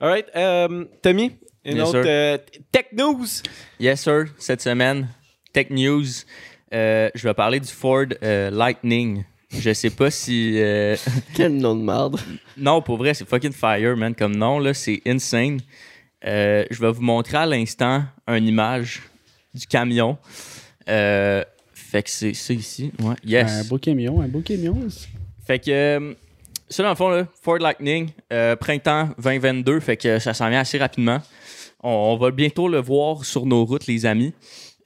Alright, euh, Tommy, une Yes, autre sir. euh, Tech News. Yes, sir. Cette semaine, Tech News, euh, je vais parler du Ford euh, Lightning. Je sais pas si. euh, Quel nom de merde. Non, pour vrai, c'est fucking fire, man. Comme nom, là, c'est insane. Euh, je vais vous montrer à l'instant une image du camion. Euh, fait que c'est ça ici. Ouais. Yes. Un beau camion, un beau camion. Fait que, ça, dans le fond, là, Ford Lightning, euh, printemps 2022, fait que ça s'en vient assez rapidement. On, on va bientôt le voir sur nos routes, les amis.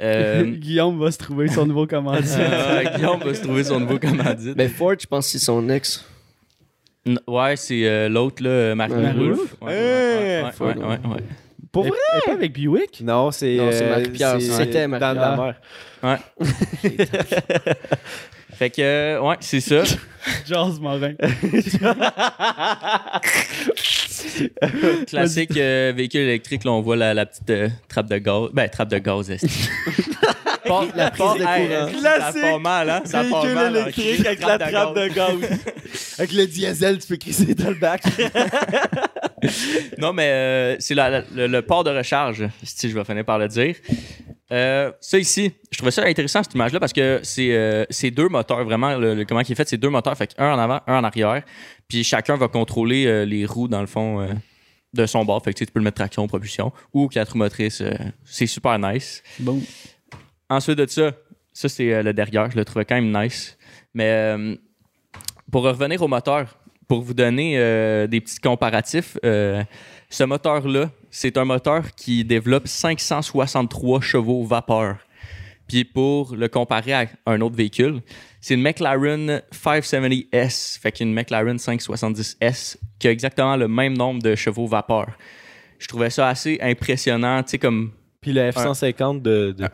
Euh, Guillaume va se trouver son nouveau commanditaire. euh, Guillaume va se trouver son nouveau commandite. Ben Ford, je pense que c'est son ex. N- ouais, c'est euh, l'autre, là, Marc Ouais. Wolf. Ouais, ouais, ouais, ouais, Ford, ouais, ouais, ouais. Pour elle est pas avec Buick? Non, c'est euh, Marie-Pierre, c'est c'était dans Marie-Pierre. la mer. Fait que, euh, ouais, c'est ça. Charles Morin. Classique euh, véhicule électrique, là, on voit la, la petite euh, trappe de gaz. Ben, trappe de gaz, est La prise de courant. Ça part mal, hein? Ça part Véhicule mal. hein. électrique avec la trappe de gaz. avec le diesel, tu peux crisser dans le bac. Non, mais euh, c'est la- la- le, le port de recharge, si je vais finir par le dire. Euh, ça ici, je trouvais ça intéressant cette image-là parce que c'est euh, c'est deux moteurs, vraiment, le, le- comment il est fait, c'est deux moteurs, fait un en avant, un en arrière. Puis chacun va contrôler euh, les roues, dans le fond, euh, de son bord. Fait que tu peux le mettre traction, propulsion ou quatre roues motrices. euh, c'est super nice. Bon. Ensuite de ça, ça c'est euh, le derrière, je le trouvais quand même nice. Mais euh, pour revenir au moteur, pour vous donner euh, des petits comparatifs, ce moteur-là, c'est un moteur qui développe 563 chevaux vapeur. Puis pour le comparer à un autre véhicule, c'est une McLaren 570S, fait qu'une McLaren 570S qui a exactement le même nombre de chevaux vapeur. Je trouvais ça assez impressionnant, tu sais, comme Puis le F-150 de, de-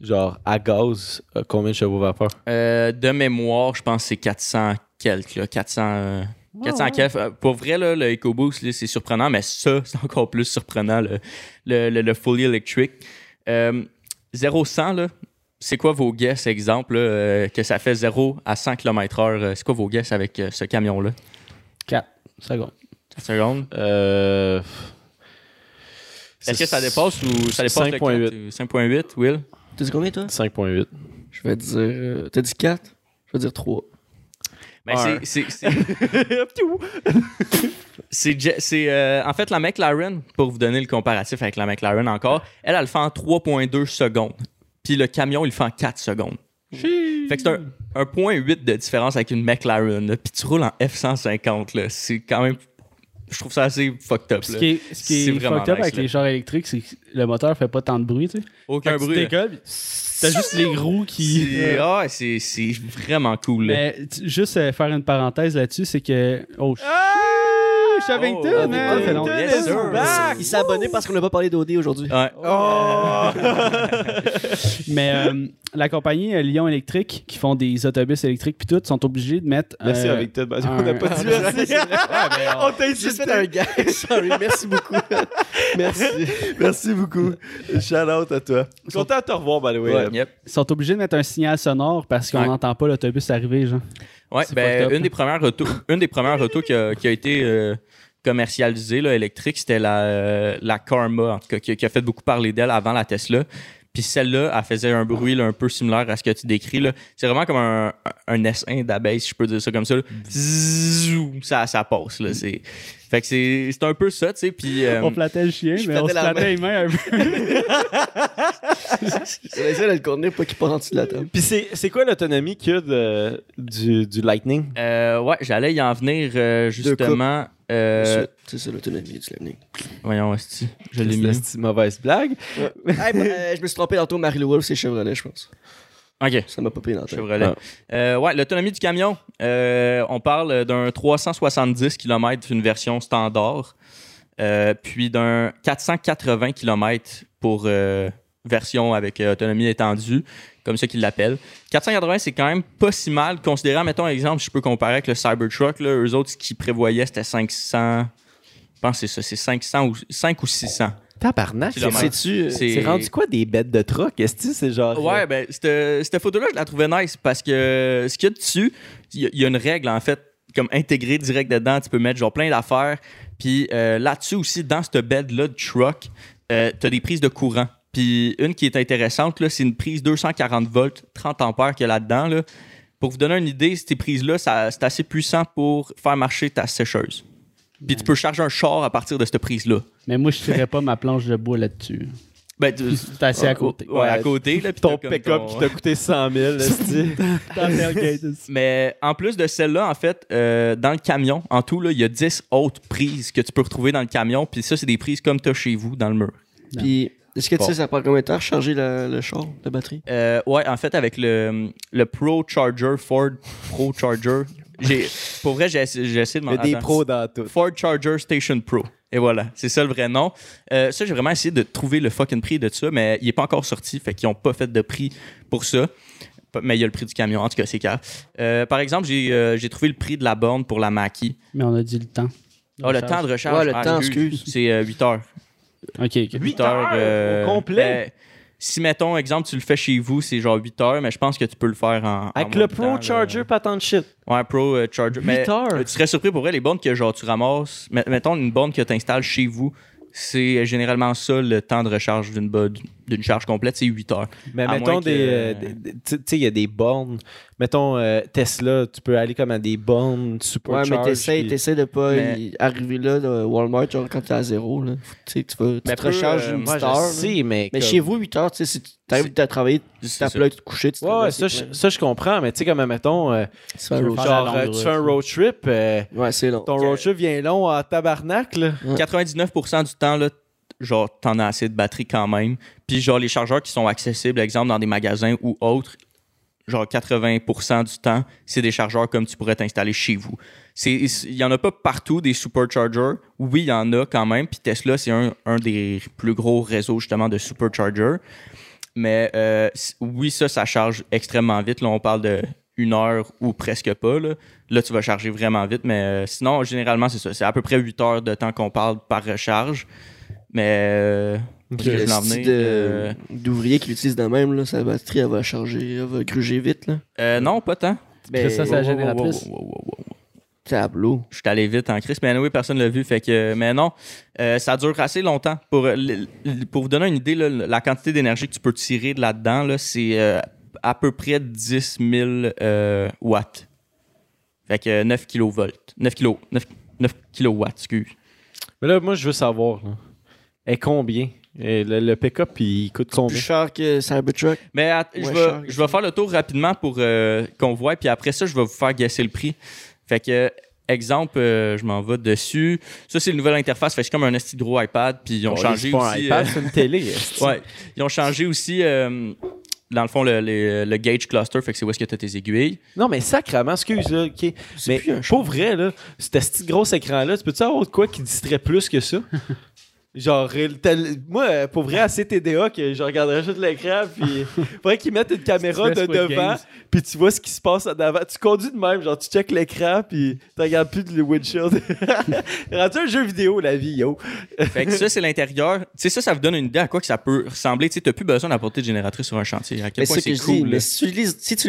genre à gaz, a combien de chevaux vapeur? Euh, de mémoire, je pense que c'est 400 quelques, là, 400, euh, 400 quelques. Euh, Pour vrai, là, le EcoBoost, là, c'est surprenant, mais ça, c'est encore plus surprenant, le, le, le- le fully electric. Euh, 0-100, là, c'est quoi vos guesses, exemple, là, euh, que ça fait 0 à 100 km/h? euh, C'est quoi vos guesses avec euh, ce camion-là? 4 secondes. Seconde. Euh... Est-ce que ça dépasse ou ça dépasse le 5.8. 4? 5.8, Will? T'as dit combien, toi? 5.8. Je vais dire. euh, T'as dit 4 Je vais dire 3. Ben, Un. c'est- c'est- euh, en fait la McLaren, pour vous donner le comparatif avec la McLaren encore, elle, elle le fait en 3.2 secondes. Puis le camion, il le fait en 4 secondes. Fait que c'est un, un point 8 de différence avec une McLaren. là. Puis tu roules en F-150. là. C'est quand même... Je trouve ça assez fucked up. Ce qui est, ce qui est fucked up nice, avec là. les chars électriques, c'est que le moteur fait pas tant de bruit, tu sais. Aucun Quand tu bruit. décolles, puis T'as juste les roues qui. C'est ah, ouais, c'est- c'est vraiment cool. là. Mais tu- juste euh, faire une parenthèse là-dessus, c'est que. Oh, shit! Je suis avec Oh, toi, oh, oh, yes, sir. Il s'est abonné parce qu'on n'a pas parlé d'OD aujourd'hui. Ouais. Oh! Mais euh, la compagnie euh, Lyon Électrique, qui font des autobus électriques puis tout, sont obligés de mettre. Euh, On n'a pas dit merci. On t'a. Fait un gag. Sorry, merci beaucoup. merci. Merci beaucoup. Shout out à toi. Content de te revoir, by the way. Ouais. Yep. Ils sont obligés de mettre un signal sonore parce qu'on Ouais. n'entend pas l'autobus arriver, genre. Ouais, C'est ben, up, une des premières autos, une des premières autos qui a, qui a été euh, commercialisée là, électrique, c'était la, euh, la Karma, en tout cas, qui, a- qui a fait beaucoup parler d'elle avant la Tesla. Puis celle-là, elle faisait un bruit là, un peu similaire à ce que tu décris. là. C'est vraiment comme un, un essaim d'abeilles, si je peux dire ça comme ça. là. Ça, ça passe. Là. C'est... Fait que c'est, c'est un peu ça, tu sais. Puis, euh, On flattait le chien, mais on se flattait les mains un peu. J'essaie de le contenir pour qu'il passe en dessous de la table. Puis c'est c'est quoi l'autonomie qu'il y a de- du, du Lightning? euh, ouais, j'allais y en venir euh, justement. Euh, C'est- C'est ça l'autonomie du Lightning. voyons, esti, je l'ai C'est mis. une mauvaise blague. Hey, bah, euh, je me suis trompé tantôt, Marie-Lou Wolf, c'est Chevrolet, je pense. Ok. Ça m'a pas payé dans la tête. Chevrolet. Euh, ouais, l'autonomie du camion. Euh, on parle d'un 370 km une version standard, euh, puis d'un 480 km pour euh, version avec euh, autonomie étendue, comme ça qu'ils l'appellent. 480, c'est quand même pas si mal, considérant, mettons, exemple, je peux comparer avec le Cybertruck, là, eux autres, ce qu'ils prévoyaient, c'était 500. Je pense que c'est ça, c'est 500 ou 5 ou 600. Tabarnak. C'est C'est euh, rendu quoi des bêtes de truck? Est-ce que c'est genre. Ouais, ben, cette, cette photo-là, je la trouvais nice parce que ce qu'il y a dessus, il y, a- il y a une règle, en fait, comme intégrée direct dedans. Tu peux mettre genre plein d'affaires. Puis euh, là-dessus aussi, dans cette bed-là de truck, euh, tu as des prises de courant. Puis une qui est intéressante, là, c'est une prise 240 volts, 30 ampères qu'il y a là-dedans. Là. Pour vous donner une idée, ces prises-là, c'est assez puissant pour faire marcher ta sécheuse. Puis tu peux charger un char à partir de cette prise-là. Mais moi, je tirais pas ma planche de bois là-dessus. Ben, tu- C'est assez à côté. Ouais, à côté. Là, puis Ton pick-up ton- qui t'a coûté 100 000. esti. Dans le tailgate aussi. Mais en plus de celle-là, en fait, euh, dans le camion, en tout, là, il y a 10 autres prises que tu peux retrouver dans le camion. Puis ça, c'est des prises comme tu as chez vous dans le mur. Puis, est-ce que tu Bon. sais, ça prend combien de temps recharger le, le char, la batterie? Euh, ouais, en fait, avec le, le Pro Charger, Ford Pro Charger, pour vrai, j'ai, essayé- j'ai essayé de Il m'en y a des pros dans tout. Ford Charger Station Pro. Et voilà, c'est ça le vrai nom. Euh, ça, j'ai vraiment essayé de trouver le fucking prix de ça, mais il est pas encore sorti, fait qu'ils ont pas fait de prix pour ça. Mais il y a le prix du camion, en tout cas, c'est clair. Euh, par exemple, j'ai, euh, j'ai trouvé le prix de la borne pour la Maki. Mais on a dit le temps. Oh, le temps de recharge. Ouais, le Ah, temps, excuse. C'est euh, 8 heures. Ok, ok. 8 heures heures. au complet? Si, mettons, exemple, tu le fais chez vous, c'est genre 8 heures, mais je pense que tu peux le faire en. Avec le Pro temps. Charger, pas tant de shit. Ouais, Pro euh, Charger. 8 mais, heures? euh, Tu serais surpris pour vrai, les bornes que genre tu ramasses. met- Mettons une borne que tu installes chez vous, c'est généralement ça le temps de recharge d'une bo- d'une charge complète, c'est 8 heures. Mais À mettons moins que- des. euh, des- des- Tu sais, il y a des bornes. Mettons euh, Tesla, tu peux aller comme à des bornes super Ouais, mais t'essayes, t'essayes de pas Mais- y arriver là, de Walmart, genre quand t'es à zéro. Là. Tu sais, tu, vas, tu Mais te peu, recharges euh, une Moi, heure. sais, mais. Mais comme- chez vous, 8 heures, tu sais, si tu arrives à travailler, tu ça. là, tu te coucher, tu Ouais, ça, ça, je comprends, mais tu sais, comme, mettons, euh, Tu fais un road trip. euh, tu fais un road trip, euh, Ouais, c'est long. ton road trip vient long à tabarnak, là. 99% du temps, là, genre, t'en as assez de batterie quand même. Puis, genre, les chargeurs qui sont accessibles, exemple, dans des magasins ou autres, genre 80% du temps, c'est des chargeurs comme tu pourrais t'installer chez vous. Il y en a pas partout des superchargers. Oui, il y en a quand même. Puis Tesla, c'est un, des plus gros réseaux justement de superchargers. Mais euh, oui, ça, ça charge extrêmement vite. Là, on parle de une heure ou presque pas. Là, Là, tu vas charger vraiment vite. Mais euh, sinon, généralement, c'est ça. C'est à peu près 8 heures de temps qu'on parle par recharge. Mais euh, de- Euh, d'ouvrier qui l'utilise de même, là, sa batterie, elle va charger, elle va gruger vite. Là. euh, non, pas tant. Chris, ça, c'est la génératrice. wow, wow, wow, wow. Tableau. Je suis allé vite en crise, mais oui, personne l'a vu. Fait que, mais non, euh, ça dure assez longtemps. Pour, pour vous donner une idée, là, la quantité d'énergie que tu peux tirer de là-dedans, là, c'est euh, à peu près 10 000 euh, watts. Fait que 9 kilovolts. 9 kilo, 9, 9 kilowatts, excuse. Mais là, moi, je veux savoir, là. Est combien? Et le, le pick-up, il coûte Plus combien? cher que Cybertruck. Mais att- je, cher, je vais faire le tour rapidement pour euh, qu'on voit, puis après ça, je vais vous faire guesser le prix. Fait que, exemple, euh, je m'en vais dessus. Ça, c'est une nouvelle interface. Fait que c'est comme un esti gros iPad, puis ils ont Bon, changé c'est pas un aussi. iPad, euh, c'est une télé. ouais, ils ont changé aussi, euh, dans le fond, le, le- le gauge cluster. Fait que c'est où est-ce que tu as tes aiguilles. Non, mais sacrément, excuse, là, OK. C'est Mais plus un pour vrai, là, ce petit gros écran-là, tu peux-tu avoir de quoi qui distrait plus que ça? Genre, tel- moi, euh, pour vrai, à CTDA, que je regarderais juste l'écran, puis faudrait qu'ils mettent une caméra de devant, Games. puis tu vois ce qui se passe en avant. Tu conduis de même, genre, tu check l'écran, puis tu regardes plus le windshield. Rendu un jeu vidéo, la vie, yo. Fait que ça, c'est l'intérieur. Tu sais, ça, ça vous donne une idée à quoi que ça peut ressembler. Tu sais, t'as plus besoin d'apporter de génératrice sur un chantier. À quel Mais point c'est dis. cool. Mais si tu l'utilises, si tu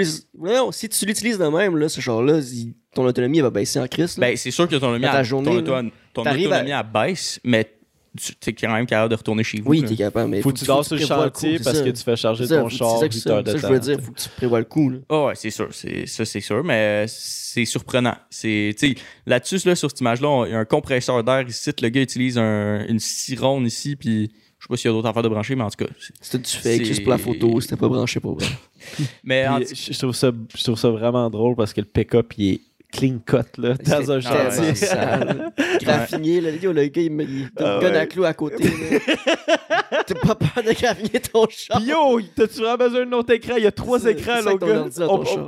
de même, là, ce genre-là, ton autonomie elle va baisser en crise. là. Ben, c'est sûr que ton autonomie, Dans ta à, journée, ton, ton autonomie à- à baisse, mais tu es quand même capable de retourner chez vous. oui, t'es capable, mais Faut que tu dors sur le chantier parce ça. que tu fais charger ton char c'est ça 8 que ça, heures de ça, temps. je veux dire, faut que tu prévois le coup. Là. Ah ouais, c'est sûr. C'est, ça, c'est sûr, mais c'est surprenant. Là-dessus, là, sur cette image-là, il y a un compresseur d'air ici. Le gars utilise un- une sirone ici, puis je sais pas s'il y a d'autres affaires de brancher, mais en tout cas. C'était du fake, juste pour la photo, c'était pas branché pour vrai. Mais en je trouve ça, je trouve ça vraiment drôle parce que le pick-up, il est clean cut là, dans un Ah chantier. Graffinier, là, yo, le gars, il, me- Ah donne ouais. à clou à côté. T'as pas peur de graffiner ton? Puis yo, t'as-tu vraiment besoin d'un autre écran? Il y a trois écrans, là, gars.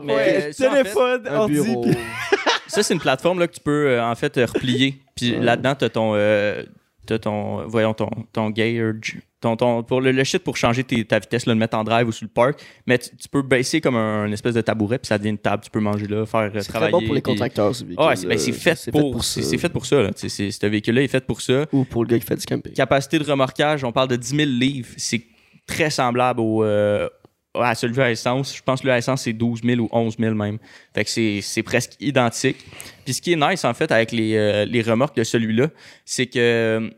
Mais fait, téléphone, Un ordi, puis- Ça, c'est une plateforme là, que tu peux euh, en fait euh, replier. Puis Ouais. là-dedans, tu as ton, euh, t'as ton, voyons, ton, ton gauge. Ton, ton, pour le, le shit pour changer tes- ta vitesse, là, le mettre en drive ou sur le park. Mais tu, tu peux baisser comme un, une espèce de tabouret, puis ça devient une table. Tu peux manger là, faire euh, C'est très travailler. bon pour les contracteurs, ce véhicule. Ouais, c'est ben, c'est fait, pour, ça. c'est fait pour ça. Là. C'est- Ce véhicule-là est fait pour ça. Ou pour le gars qui fait du camping. Capacité de remorquage, on parle de 10 000 livres. C'est très semblable au, euh, à celui à essence. Je pense que le à essence, c'est 12 000 ou 11 000 même. Fait que c'est c'est presque identique. Puis ce qui est nice, en fait, avec les, euh, les remorques de celui-là, c'est que, euh,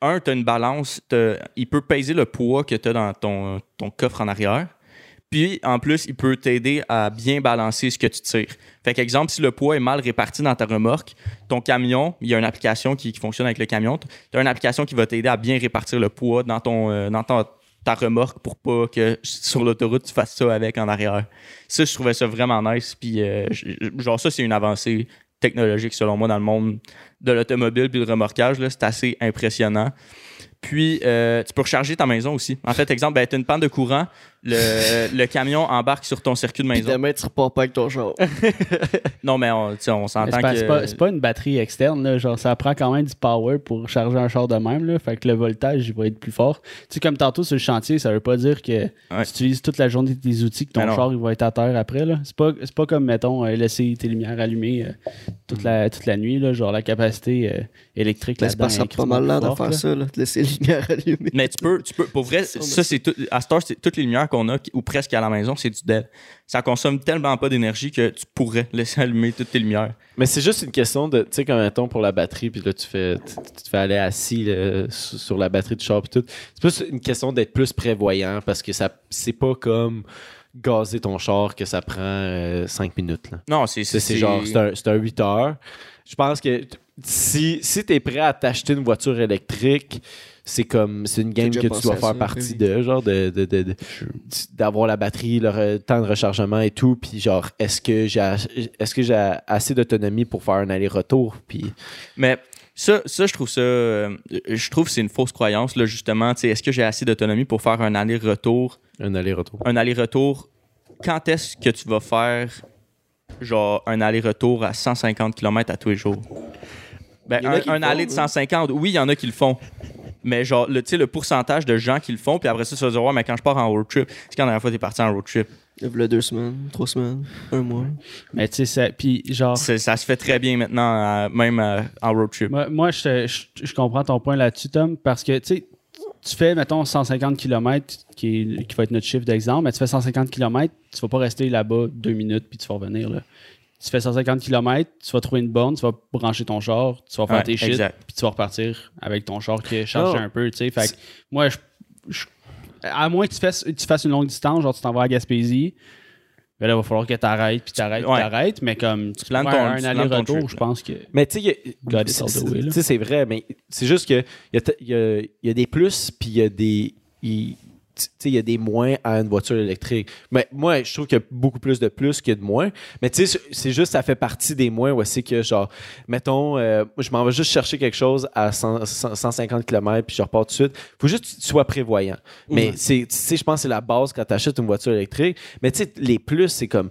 un, tu as une balance. Il peut peser le poids que tu as dans ton, ton coffre en arrière. Puis, en plus, il peut t'aider à bien balancer ce que tu tires. Fait qu'exemple, si le poids est mal réparti dans ta remorque, ton camion, il y a une application qui, qui fonctionne avec le camion. Tu as une application qui va t'aider à bien répartir le poids dans, ton, euh, dans ton- ta remorque pour pas que sur l'autoroute, tu fasses ça avec en arrière. Ça, je trouvais ça vraiment nice. Puis, euh, genre, ça, c'est une avancée technologique, selon moi, dans le monde de l'automobile puis le remorquage. C'est assez impressionnant. Puis, euh, tu peux recharger ta maison aussi. En fait, exemple, ben, tu as une panne de courant, le, le camion embarque sur ton circuit de maison. demain, tu repars pas avec ton char. Non, mais on, s'entend que. c'est pas- pas une batterie externe, là. genre ça prend quand même du power pour charger un char de même, là. fait que le voltage il va être plus fort. Tu sais, comme tantôt sur le chantier, ça veut pas dire que Ouais. tu utilises toute la journée tes outils que ton Ben char il va être à terre après. là. C'est pas, c'est pas comme, mettons, euh, laisser tes lumières allumées euh, toute, la, toute la nuit, là. genre la capacité euh, électrique pas ça pas mal là de faire là. ça, là, de laisser les lumières allumées. Mais tu peux, tu peux, pour vrai, Ça, c'est tout, à Star, c'est toutes les lumières qu'on a, ou presque à la maison, c'est du DEL. Ça consomme tellement pas d'énergie que tu pourrais laisser allumer toutes tes lumières. Mais c'est juste une question de, tu sais, comme mettons pour la batterie, puis là, tu fais, tu, tu te fais aller assis là, sur, la batterie du char, puis tout. C'est plus une question d'être plus prévoyant parce que ça, c'est pas comme gazer ton char que ça prend 5 minutes. Là. Non, c'est, C'est, c'est genre, c'est un, c'est un 8 heures. Je pense que si, si tu es prêt à t'acheter une voiture électrique, c'est comme c'est une game que tu dois faire ça, partie oui. de genre de, de- de- de- d'avoir la batterie le temps de rechargement et tout puis genre est-ce que j'ai est-ce que j'ai assez d'autonomie pour faire un aller-retour puis Mais ça, ça, je trouve ça. euh, je trouve que c'est une fausse croyance, là, justement. Tu sais, Est-ce que j'ai assez d'autonomie pour faire un aller-retour? un aller-retour Un aller-retour, quand est-ce que tu vas faire, genre, un aller-retour à 150 km à tous les jours? Ben, un, font, aller de hein. 150, oui, il y en a qui le font. Mais genre, le, tu sais, le pourcentage de gens qui le font, puis après ça, tu vas dire, ouais, mais quand je pars en road trip, c'est quand la dernière fois t'es parti en road trip? Il y a deux semaines, trois semaines, un mois. Mais tu sais, ça- puis genre. Ça se fait très bien maintenant, euh, même euh, en road trip. Moi, moi, je, je, je comprends ton point là-dessus, Tom, parce que, tu sais, tu fais, mettons, 150 km, qui, est- qui va être notre chiffre d'exemple, mais tu fais 150 km, tu vas pas rester là-bas deux minutes puis tu vas revenir, là. Tu fais 150 km, tu vas trouver une borne, tu vas brancher ton char, tu vas faire Ouais, tes shit, puis tu vas repartir avec ton char qui est chargé Oh. un peu, tu sais. Fait que moi, je, je- à moins que tu fasses, tu fasses une longue distance, genre tu t'en vas à Gaspésie, Mais là, il va falloir que t'arrêtes, puis t'arrêtes, puis Ouais. t'arrêtes. Mais comme tu planes prends ton- un tu planes ton aller-retour, truc, je pense que. Mais tu sais, il y a- God is c'est- vrai, mais c'est juste que il y a, t- il y a- il y a des plus, puis il y a des. Il y a des moins à une voiture électrique. Mais moi, je trouve qu'il y a beaucoup plus de plus que de moins. Mais tu sais, c'est juste, ça fait partie des moins où c'est que, genre, mettons, euh, je m'en vais juste chercher quelque chose à 100 100 150 km, puis je repars tout de suite. faut juste que tu sois prévoyant. Mais c'est, tu sais, je pense que c'est la base quand tu achètes une voiture électrique. Mais tu sais, les plus, c'est comme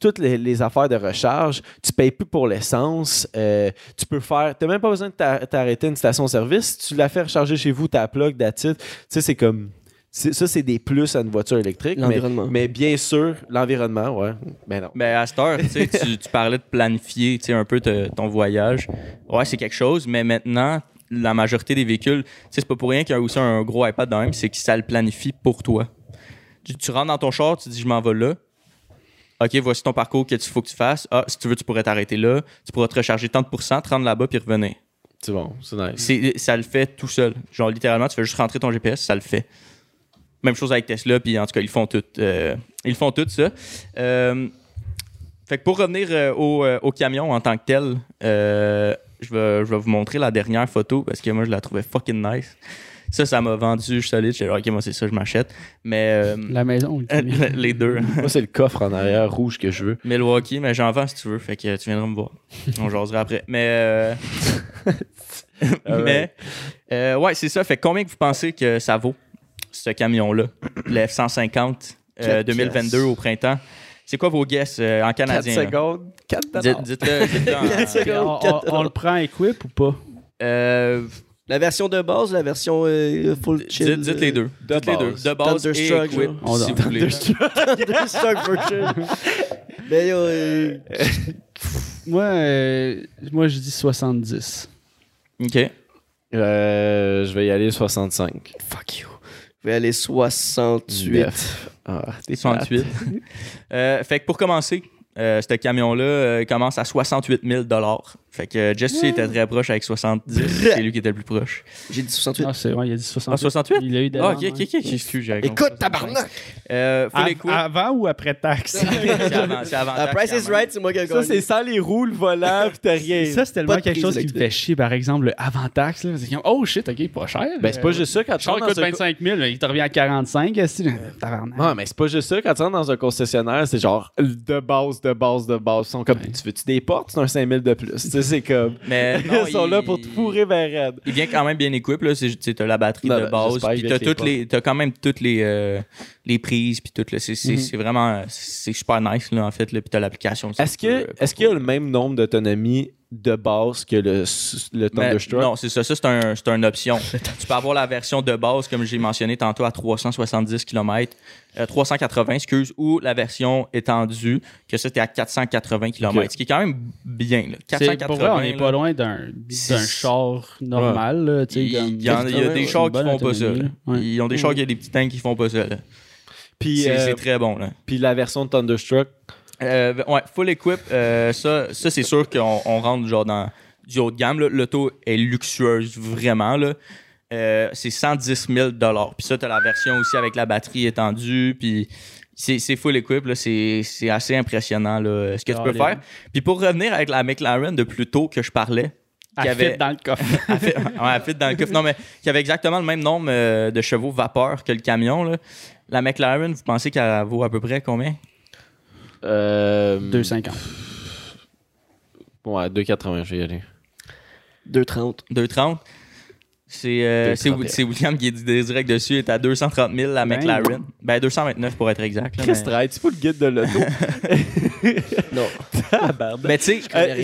toutes les, les affaires de recharge. Tu payes plus pour l'essence. euh, tu peux faire. Tu même pas besoin de t'a- t'arrêter une station-service. Tu la fais recharger chez vous, ta plug, it. Tu sais, c'est comme. Ça, c'est des plus à une voiture électrique. Mais, L'environnement. mais bien sûr, l'environnement, ouais. Mais non. Ben, à cette heure, tu, parlais de planifier tu sais, un peu te- ton voyage. Ouais, c'est quelque chose, mais maintenant, la majorité des véhicules, c'est pas pour rien qu'il y a aussi un gros iPad dans même, c'est que ça le planifie pour toi. Tu, tu rentres dans ton char, tu dis je m'en vais là. OK, voici ton parcours que tu faut que tu fasses. Ah, si tu veux, tu pourrais t'arrêter là. Tu pourras te recharger tant de pourcents, te rendre là-bas puis revenir. C'est bon, c'est nice. Ça le fait tout seul. Genre, littéralement, tu fais juste rentrer ton GPS, ça le fait. Même chose avec Tesla, puis en tout cas, ils font tout, euh, ils font tout ça. Euh, fait que pour revenir euh, au, euh, au camion en tant que tel, euh, je, vais, je vais vous montrer la dernière photo parce que moi, je la trouvais fucking nice. Ça, ça m'a vendu, je suis solide. Je suis OK, moi, c'est ça, je m'achète. Mais euh, La maison, le camion. les deux. Moi, c'est le coffre en arrière rouge que je veux. Milwaukee, mais j'en vends si tu veux. Fait que tu viendras me voir. On jasera après. Mais. euh, mais. euh, ouais, c'est ça. Fait que combien que vous pensez que ça vaut, ce camion-là? Le F-150 euh, Quatre 2022 au printemps. C'est quoi vos guesses euh, en 4 canadien? là? secondes, 4 Dites- Dites-le. dites-le en- Quatre secondes. on, on- on le prend équip ou pas? Euh, La version de base, la version euh, full chill. dites, dites les deux. De dites les deux. base. De base et Thunderstruck, equip, genre. On si vous voulez. Thunderstruck version. Mais yo, euh, Moi, euh, moi, je dis 70. OK. Euh, je vais y aller 65. fuck you. Vais aller 68. Neuf. Ah, t'es 68. Euh, fait que pour commencer, euh, ce camion-là euh, commence à 68 000 Fait que euh, Jesse était très proche avec 70. c'est lui qui était le plus proche. J'ai dit 68. Ah, c'est vrai, il a dit 68. Ah, 68? Il a eu de Ah, ok, ok, ok. Excuse, j'avais compris. Écoute, tabarnak! Euh. Avant ou après taxe? c'est avant, c'est avant La taxe, Price is. Right, c'est moi qui ai Ça, c'est sans les roues, le volant, pis t'as rien. ça, c'est tellement quelque chose qui me fait chier. Par exemple, le avant taxe, là, c'est comme, oh shit, ok, pas cher. ben, c'est pas juste ça quand tu rentres coûte dans un... 25 000, mais il te revient à 45. est-ce que- Tabarnak. Non, mais c'est pas juste ça. Quand tu rentres dans un concessionnaire, c'est genre de base, de base, de base. Ils sont comme, tu veux-tu des portes? C'est un 5000 de plus. C'est comme. Mais non, Ils sont il- là pour te fourrer vers raide. Il vient quand même bien équipé. Là. Tu t'as la batterie de base. Puis t'as, toutes les t'as quand même toutes les, euh, les prises. Puis tout. Là. C'est, c'est, Mhm. c'est vraiment c'est super nice là, en fait. Là. Puis t'as l'application. Est-ce que euh, est-ce qu'il y a le même nombre d'autonomie de base que le, le Mais Thunderstruck? non, c'est ça. Ça, c'est, un, c'est une option. tu peux avoir la version de base, comme j'ai mentionné tantôt, à 370 km, 380, excuse, ou la version étendue, que ça, t'es à 480 km. Ce qui est quand même bien. Là. C'est- 480, pour vrai, on n'est pas loin d'un, char normal. là, Il comme- y, en- il y a des Ouais, chars qui font pas ça. Ouais. Ils ont des chars qui ont des petits tanks qui font pas ça. là. Puis, C'est, euh, c'est très bon. Là. puis la version de Thunderstruck, Euh, ouais, full equip, euh, ça, ça c'est sûr qu'on on rentre genre dans du haut de gamme. L'auto est luxueuse, vraiment. Là. Euh, c'est 110 000 Puis ça, tu as la version aussi avec la batterie étendue. Puis c'est c'est full equip. là. C'est c'est assez impressionnant là, ce que tu peux faire. Puis pour revenir avec la McLaren de plus tôt que je parlais, qui avait- fit dans le coffre. elle fit, ouais, elle fit dans le coffre. Non, mais qui avait exactement le même nombre euh, de chevaux vapeur que le camion. Là. La McLaren, vous pensez qu'elle vaut à peu près combien? Euh, 2,50. Ouais, 2,80, je vais y aller. 2,30. 2,30. C'est euh, c'est 2,31. c'est William qui est dit direct dessus, est à 230 000 la Ben. McLaren. Ben 229 pour être exact. là, Chris mais c'est pas le guide de l'auto. Non. Mais tu sais, Euh,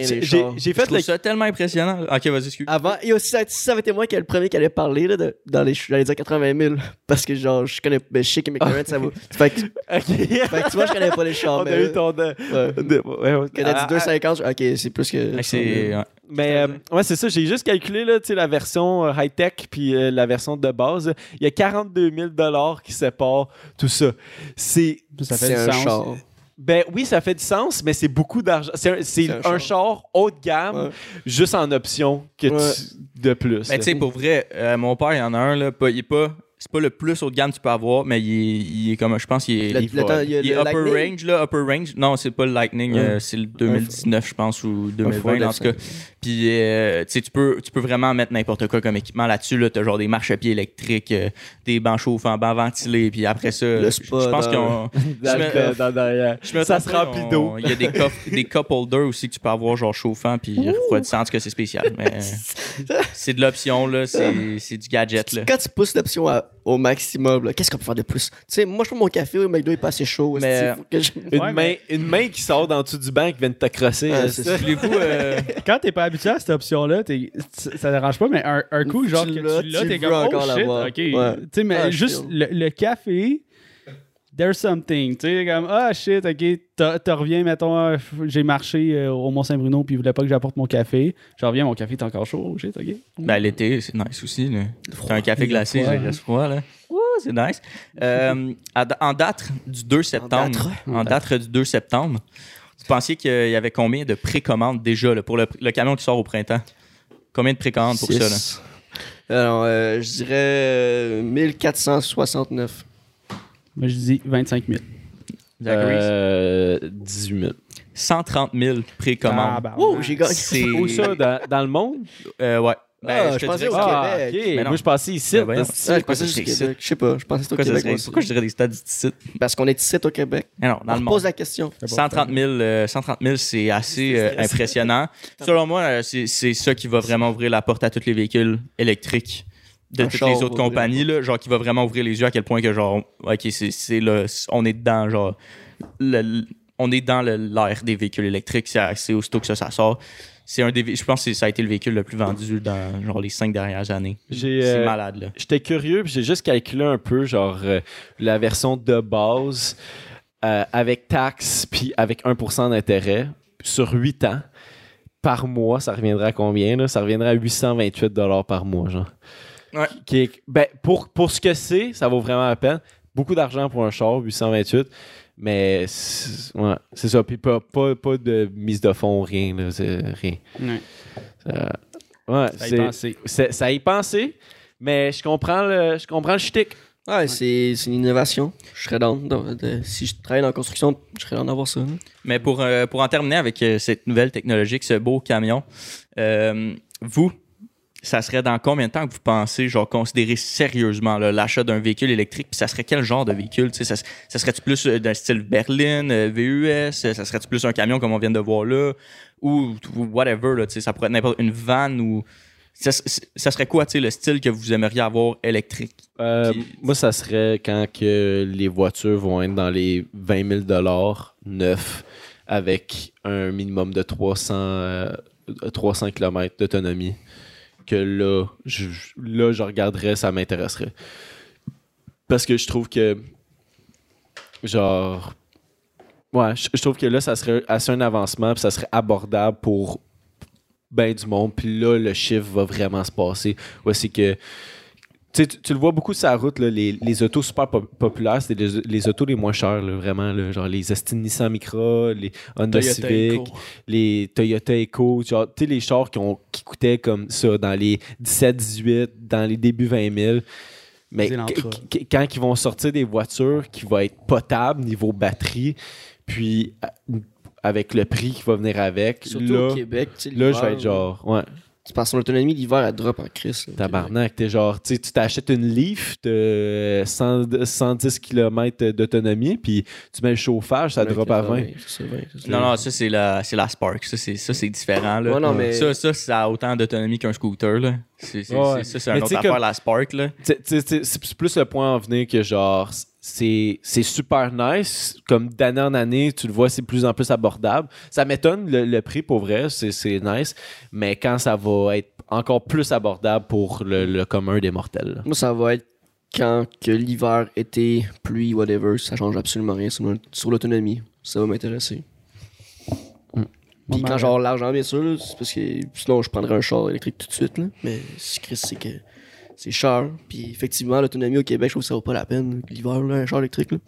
j'ai fait trouve le. ça tellement impressionnant. Ok, vas-y, excuse. Avant, et aussi, ça, ça avait été moi qui le premier qui allait parler là, de- dans les j'allais dire 80 000. Parce que genre, je connais. Ben, je sais que McLaren, ça vaut. Fait que, Ok. fait que tu vois, je connais pas les chars. On mais, a eu ton. de- Ouais. de- ouais, ouais. A Ah, dit 2,50, ok, c'est plus que. Fait que c'est- ouais. Mais euh, ouais, c'est ça. J'ai juste calculé là, tu sais, la version euh, high-tech puis euh, la version de base. Il y a 42 000 qui séparent tout ça. C'est. Ça fait du un sens. char. Ben oui, ça fait du sens, mais c'est beaucoup d'argent. C'est un, un un, char. haut de gamme, Ouais. juste en option que tu- de plus. Mais tu sais, pour vrai, euh, mon père, il y en a un, là, pas, il est pas c'est pas le plus haut de gamme que tu peux avoir, mais il est, il est comme, je pense, il est, Le- il, le temps- il y a il est upper Lightning? range, là, upper range. Non, c'est pas le Lightning, euh, c'est le 2019, je pense, ou faut 2020, en tout cas. Puis, euh, tu sais, peux, tu peux vraiment mettre n'importe quoi comme équipement là-dessus. Là, t'as genre des marchepieds électriques, euh, des bancs chauffants, bancs ventilés, puis après ça, Le je pense qu'ils ont... Je Ça se remplit d'eau. Il y a des cup, des cup holders aussi que tu peux avoir genre chauffant puis refroidissant, en tout cas c'est spécial. Mais c'est de l'option là, c'est c'est du gadget là. Quand tu pousses l'option à- au maximum, là, qu'est-ce qu'on peut faire de plus? Tu sais, moi, je prends mon café au McDo, il est pas assez chaud. Mais- que je- Une, Ouais, main, une main qui sort d'en dessous du banc qui vient de te crosser. Ah, euh, c'est ça. euh, Quand t'es pas habitué à cette option-là, t'es- t- ça dérange pas, mais un, un coup, genre, que l'as, tu l'as, tu t'es veux comme, encore oh shit, l'avoir. ok. Ouais. Tu sais, mais Ah, juste le café, there's something. Tu sais, comme, ah shit, ok, t'as- t'as reviens, mettons, euh, j'ai marché euh, au Mont-Saint-Bruno, puis il voulait pas que j'apporte mon café. Je reviens, mon café est encore chaud, oh shit, ok. Ben l'été, c'est nice aussi là. T'as un café glacé, froid, il reste froid là. Ouh, c'est nice. Euh, en date du 2 septembre, date. en date du 2 septembre, vous pensiez qu'il y avait combien de précommandes déjà là, pour le, le camion qui sort au printemps? Combien de précommandes pour ça là? Alors, euh, je dirais euh, 1469. Moi, je dis 25 000. Zachary? Euh, 18 000. 130 000 précommandes. Ah, bah, Oh, j'ai gagné. C'est- Où ça, dans, dans le monde? Euh, ouais. Ben, Ah, je je pensais au que- Ah, Québec. ok. Mais non. Moi, je pensais ici. Ben parce- Ah, je Pourquoi pensais Québec. Je sais pas, je pensais au Pourquoi, ça Québec. pourquoi je dirais des stades d'ici? Parce qu'on est ici au Québec. Non, non, dans On le pose monde. la question. 130 000, euh, 130 000, c'est assez euh, impressionnant. Selon moi, euh, c'est c'est ça qui va vraiment ouvrir la porte à tous les véhicules électriques de Un toutes les autres compagnies, là, genre qui va vraiment ouvrir les yeux à quel point que genre, ok, c'est on est dedans, genre, le- on est dans le- l'ère des véhicules électriques, c'est aussitôt que ça, ça sort. C'est un des, je pense que ça a été le véhicule le plus vendu dans genre les cinq dernières années. C'est euh, malade là. J'étais curieux, puis j'ai juste calculé un peu, genre, euh, la version de base euh, avec taxes, puis avec 1% d'intérêt sur 8 ans. Par mois, ça reviendrait à combien? Là? Ça reviendrait à 828 par mois, genre. Ouais. Qui est- ben, pour, pour ce que c'est, ça vaut vraiment la peine. Beaucoup d'argent pour un char, 828. Mais c'est ouais, c'est ça. Puis pas, pas, pas de mise de fond, rien. Là, c'est rien. Ouais. Ouais, Ça y penser. ça y pensé, mais je comprends le, je comprends le shtick. Ouais, c'est c'est une innovation. Je serais dans. si je travaille dans la construction, je serais dans d'avoir ça. là. Mais pour, euh, pour en terminer avec euh, cette nouvelle technologique, ce beau camion, euh, vous, ça serait dans combien de temps que vous pensez, genre, considérer sérieusement l'achat d'un véhicule électrique? Puis ça serait quel genre de véhicule? Tu sais, Ça, ça serait-tu plus euh, d'un style berline, euh, VUS? euh, Ça serait-tu plus un camion comme on vient de voir là? Ou, ou whatever, là, tu sais, ça pourrait être n'importe une vanne ou... Ça, ça serait quoi, tu sais, le style que vous aimeriez avoir électrique? Euh, Puis- moi, ça serait quand que les voitures vont être dans les 20 000 neufs avec un minimum de 300, euh, 300 km d'autonomie. Que là je, là, je regarderais, ça m'intéresserait. Parce que je trouve que, genre, ouais, je, trouve que là, ça serait assez un avancement, puis ça serait abordable pour ben du monde. Puis là, le chiffre va vraiment se passer. Ouais, c'est que tu, tu, le vois beaucoup sur la route, là, les, les autos super pop- populaires, c'est les, les autos les moins chères, là, vraiment. là, genre les Aston Nissan Micra, les Honda Toyota Civic, Eco. les Toyota Eco, genre, tu sais, les chars qui, ont, qui coûtaient comme ça dans les 17-18, dans les débuts 20 000. Mais quand ils vont sortir des voitures qui vont être potables niveau batterie, puis à- avec le prix qui va venir avec, Surtout là, au Québec. tu sais, là je vais être genre, ouais. Tu passes son autonomie, l'hiver, elle drop en crise. là. Tabarnak, t'es genre, tu sais, tu t'achètes une Leaf de 100 110 km d'autonomie, puis tu mets le chauffage, ça drop à 20. 80, c'est vrai, c'est Non, non, ça, c'est la, c'est la Spark. Ça, c'est, ça, c'est différent. Là. Ouais, non, mais- Ça, ça, ça a autant d'autonomie qu'un scooter. Là. C'est, c'est, Ouais. c'est- ça, c'est Mais une tu autre sais, affaire, comme- la Spark. Là. Tu sais, tu sais, tu sais, C'est plus le point en venir que genre, c'est super nice. Comme d'année en année, tu le vois, c'est de plus en plus abordable. Ça m'étonne le, le prix pour vrai, c'est c'est nice. Mais quand ça va être encore plus abordable pour le, le commun des mortels. là. Moi, ça va être quand que l'hiver, été, pluie, whatever, ça change absolument rien sur, l'autonomie. Ça va m'intéresser. Puis Moi, quand ma- genre l'argent, bien sûr, là, parce que sinon je prendrais un char électrique tout de suite. Là. Mais ce Chris, c'est que c'est cher. Puis effectivement, l'autonomie au Québec, je trouve que ça vaut pas la peine. L'hiver, un char électrique. Là.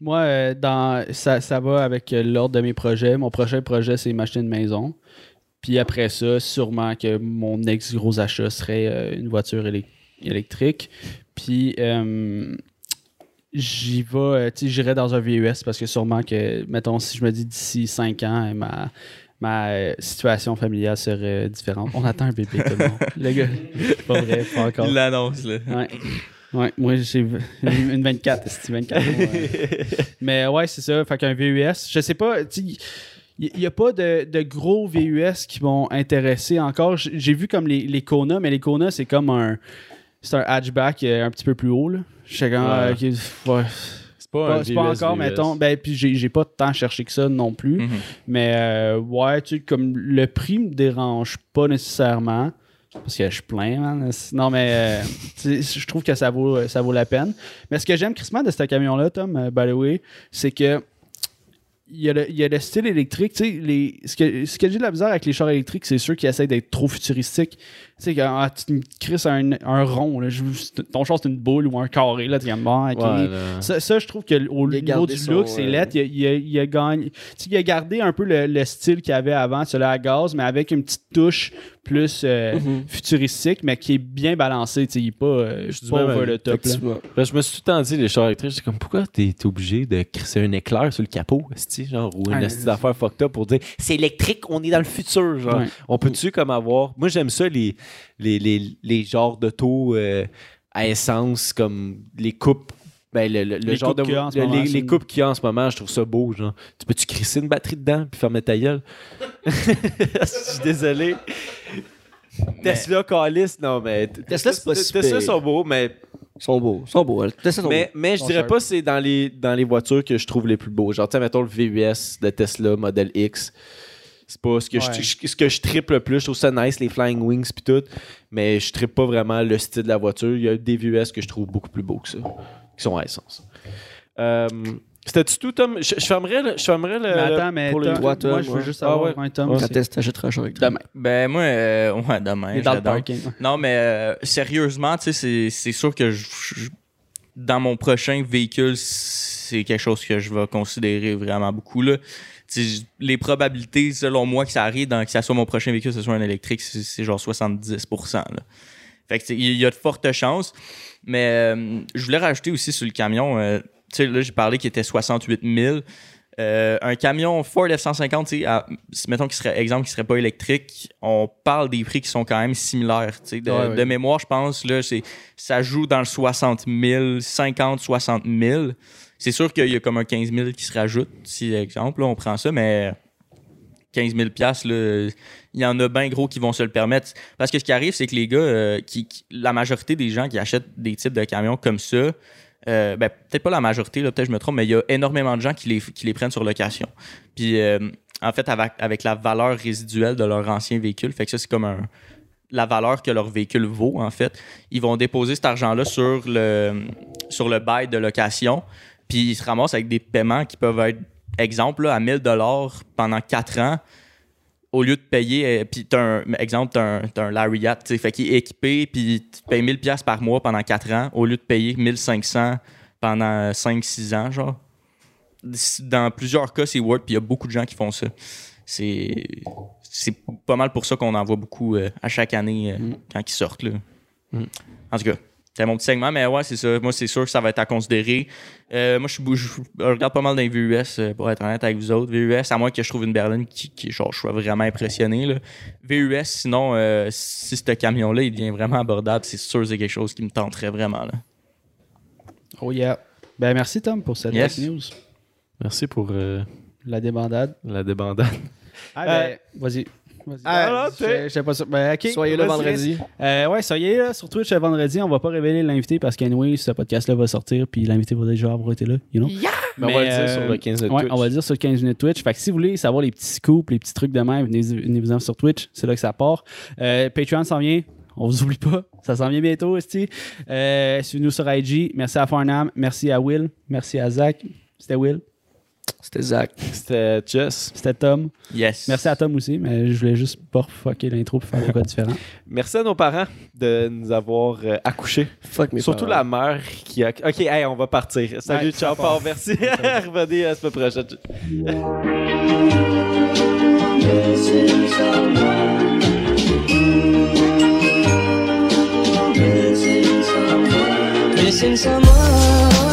Moi, euh, dans, ça, ça va avec euh, l'ordre de mes projets. Mon prochain projet, c'est m'acheter une maison. Puis après ça, sûrement que mon ex gros achat serait euh, une voiture élec- électrique. Puis j'y vais, j'irai dans un VUS parce que sûrement que, mettons, si je me dis d'ici 5 ans, ma, ma euh, situation familiale serait différente. On attend un bébé, tout le monde. Le gars, pas vrai, pas encore. Il l'annonce, là. Ouais. Ouais, moi j'ai une 24, c'est 24. ouais. Mais ouais, c'est ça. Fait qu'un VUS, je sais pas, tu il n'y a pas de, de gros VUS qui vont intéresser encore. J'ai vu comme les, les Kona, mais les Kona, c'est comme un. C'est un hatchback euh, un petit peu plus haut, là. Je sais quand. Ouais. euh, ok, ouais. C'est pas, Pas- un C'est pas VUS, encore, mettons. Ben, puis j'ai pas tant cherché que ça non plus. Mhm. Mais euh, ouais, tu sais, comme le prix me dérange pas nécessairement. Parce que je suis plein, man. Non, mais euh, je trouve que ça vaut, ça vaut la peine. Mais ce que j'aime crissement de ce camion-là, Tom, euh, by the way, c'est que il y, a le, il y a le style électrique. Tu sais, les, ce que, ce que j'ai de la misère avec les chars électriques, c'est ceux qui essaient d'être trop futuristiques. Tu sais, quand ah, tu me crisses un, un rond, là, je- ton char c'est une boule ou un carré, là, tu viens de mort. Ça, ça, je trouve que au Il a niveau du son, look, c'est lettre. Il, a- il a- il a gagné- tu sais, il a gardé un peu le, le style qu'il avait avant, celui à gaz, mais avec une petite touche plus euh, Mhm. futuristique, mais qui est bien balancé. tu sais, Il n'est pas, euh, Je dis pas over the top. là. Effectivement. Là, je me suis tout le temps dit, les chars électriques, j'étais comme, pourquoi t'es obligé de crisser un éclair sur le capot, genre, ou une Ouais. esti d'affaires fucked up pour dire, c'est électrique, on est dans le futur, genre. Ouais. On peut-tu comme avoir. Moi, j'aime ça, les, les, les, les genres d'auto euh, à essence, comme les coupes. Ben, le, le- le Les genre coupes de. qu'il y a en ce le- moment, les, coupes qu'il y a en ce moment, je trouve ça beau, genre. Tu peux-tu crisser une batterie dedans puis fermer ta gueule? Je suis désolé. Tesla, Calis, non, mais. Tesla, c'est pas si Tesla sont beaux, mais Ils sont beaux. Ils sont beaux. Tesla sont mais, mais je dirais pas que c'est dans les, dans les voitures que je trouve les plus beaux. Genre, tu mettons le VUS de Tesla Model X. C'est pas ce que, Ouais. je, ce que je triple le plus. Je trouve ça nice, les Flying Wings puis tout. Mais je trippe pas vraiment le style de la voiture. Il y a des VUS que je trouve beaucoup plus beaux que ça. Qui sont à essence. Euh, C'était-tu tout, Tom? Je, je fermerais le. Je fermerais le Mais attends, mais pour les- Tom, Toi, Tom, moi, je veux ouais. juste Ah savoir ouais. un Tom. Ouais. Quand est-ce que un char électrique? Demain. Ben, moi, euh, ouais, demain. Dans le parking. Non, mais euh, sérieusement, tu sais, c'est- c'est sûr que je- je- dans mon prochain véhicule, c'est quelque chose que je vais considérer vraiment beaucoup. Là. Les probabilités, selon moi, que ça arrive, dans, que ça soit mon prochain véhicule, que ce soit un électrique, c'est genre 70%. Là. Fait que il y a de fortes chances. Mais euh, je voulais rajouter aussi sur le camion, euh, tu sais, là, j'ai parlé qu'il était 68 000. Euh, un camion Ford F-150, tu sais, à- mettons qu'il serait, exemple, qui serait pas électrique, on parle des prix qui sont quand même similaires. tu sais. De, Ouais, ouais. de mémoire, je pense, là, c'est, ça joue dans le 60 000, 50, 60 000. C'est sûr qu'il y a comme un 15 000 qui se rajoute, si, exemple, on prend ça, mais 15 000 piastres, là, il y en a bien gros qui vont se le permettre. Parce que ce qui arrive, c'est que les gars, euh, la majorité des gens qui achètent des types de camions comme ça, euh, ben, peut-être pas la majorité, peut-être je me trompe, mais il y a énormément de gens qui les, prennent sur location. Puis, euh, en fait, avec, la valeur résiduelle de leur ancien véhicule, fait que ça, c'est comme la valeur que leur véhicule vaut, en fait. Ils vont déposer cet argent-là sur le bail de location, puis ils se ramassent avec des paiements qui peuvent être, exemple, là, à 1000 pendant 4 ans au lieu de payer, euh, puis t'as un exemple, t'as un, t'as un Lariat, tu fait qu'il est équipé, puis tu payes 1000 pièces par mois pendant 4 ans, au lieu de payer 1500 pendant 5-6 ans, genre. Dans plusieurs cas, c'est Word, puis il y a beaucoup de gens qui font ça. C'est c'est pas mal pour ça qu'on en voit beaucoup euh, à chaque année euh, quand ils sortent, là. Mm. En tout cas, c'est mon petit segment, mais ouais, c'est ça. Moi, c'est sûr que ça va être à considérer. Euh, moi, je, je regarde pas mal dans les VUS, euh, pour être honnête avec vous autres. VUS, à moins que je trouve une berline qui, qui genre, je sois vraiment impressionné. Là. VUS, sinon, euh, si ce camion-là, il devient vraiment abordable, c'est sûr que c'est quelque chose qui me tenterait vraiment. Là. Oh yeah. Ben merci Tom pour cette Yes. news. Merci pour euh, La débandade. la débandade. Ah, ben, vas-y. Vas-y. Ah, je- sais pas ça. Ben, ok. Soyez là vendredi. Euh, ouais, soyez là sur Twitch euh, vendredi. On va pas révéler l'invité parce qu'anyway, ce podcast-là va sortir puis l'invité va déjà avoir été là, you know? Mais on va le dire euh, sur le 15 de Ouais, Twitch. on va le dire sur 15 minutes Twitch. Fait que si vous voulez savoir les petits scoops, les petits trucs de même, venez, venez vous en sur Twitch. C'est là que ça part. Euh, Patreon s'en vient. On vous oublie pas. Ça s'en vient bientôt. Euh, Suivez-nous sur IG. Merci à Farnham. Merci à Will. Merci à Zach. C'était Will. C'était Zach. C'était Jess. C'était Tom. Yes. Merci à Tom aussi, mais je voulais juste pas fucker l'intro pour faire des quoi différent. Merci à nos parents de nous avoir euh, accouchés. Fuck mes Surtout parents. la mère qui a. Ok, hey, on va partir. Salut, Ouais, ciao. Paul, merci. Revenez à la semaine prochaine. Missing someone.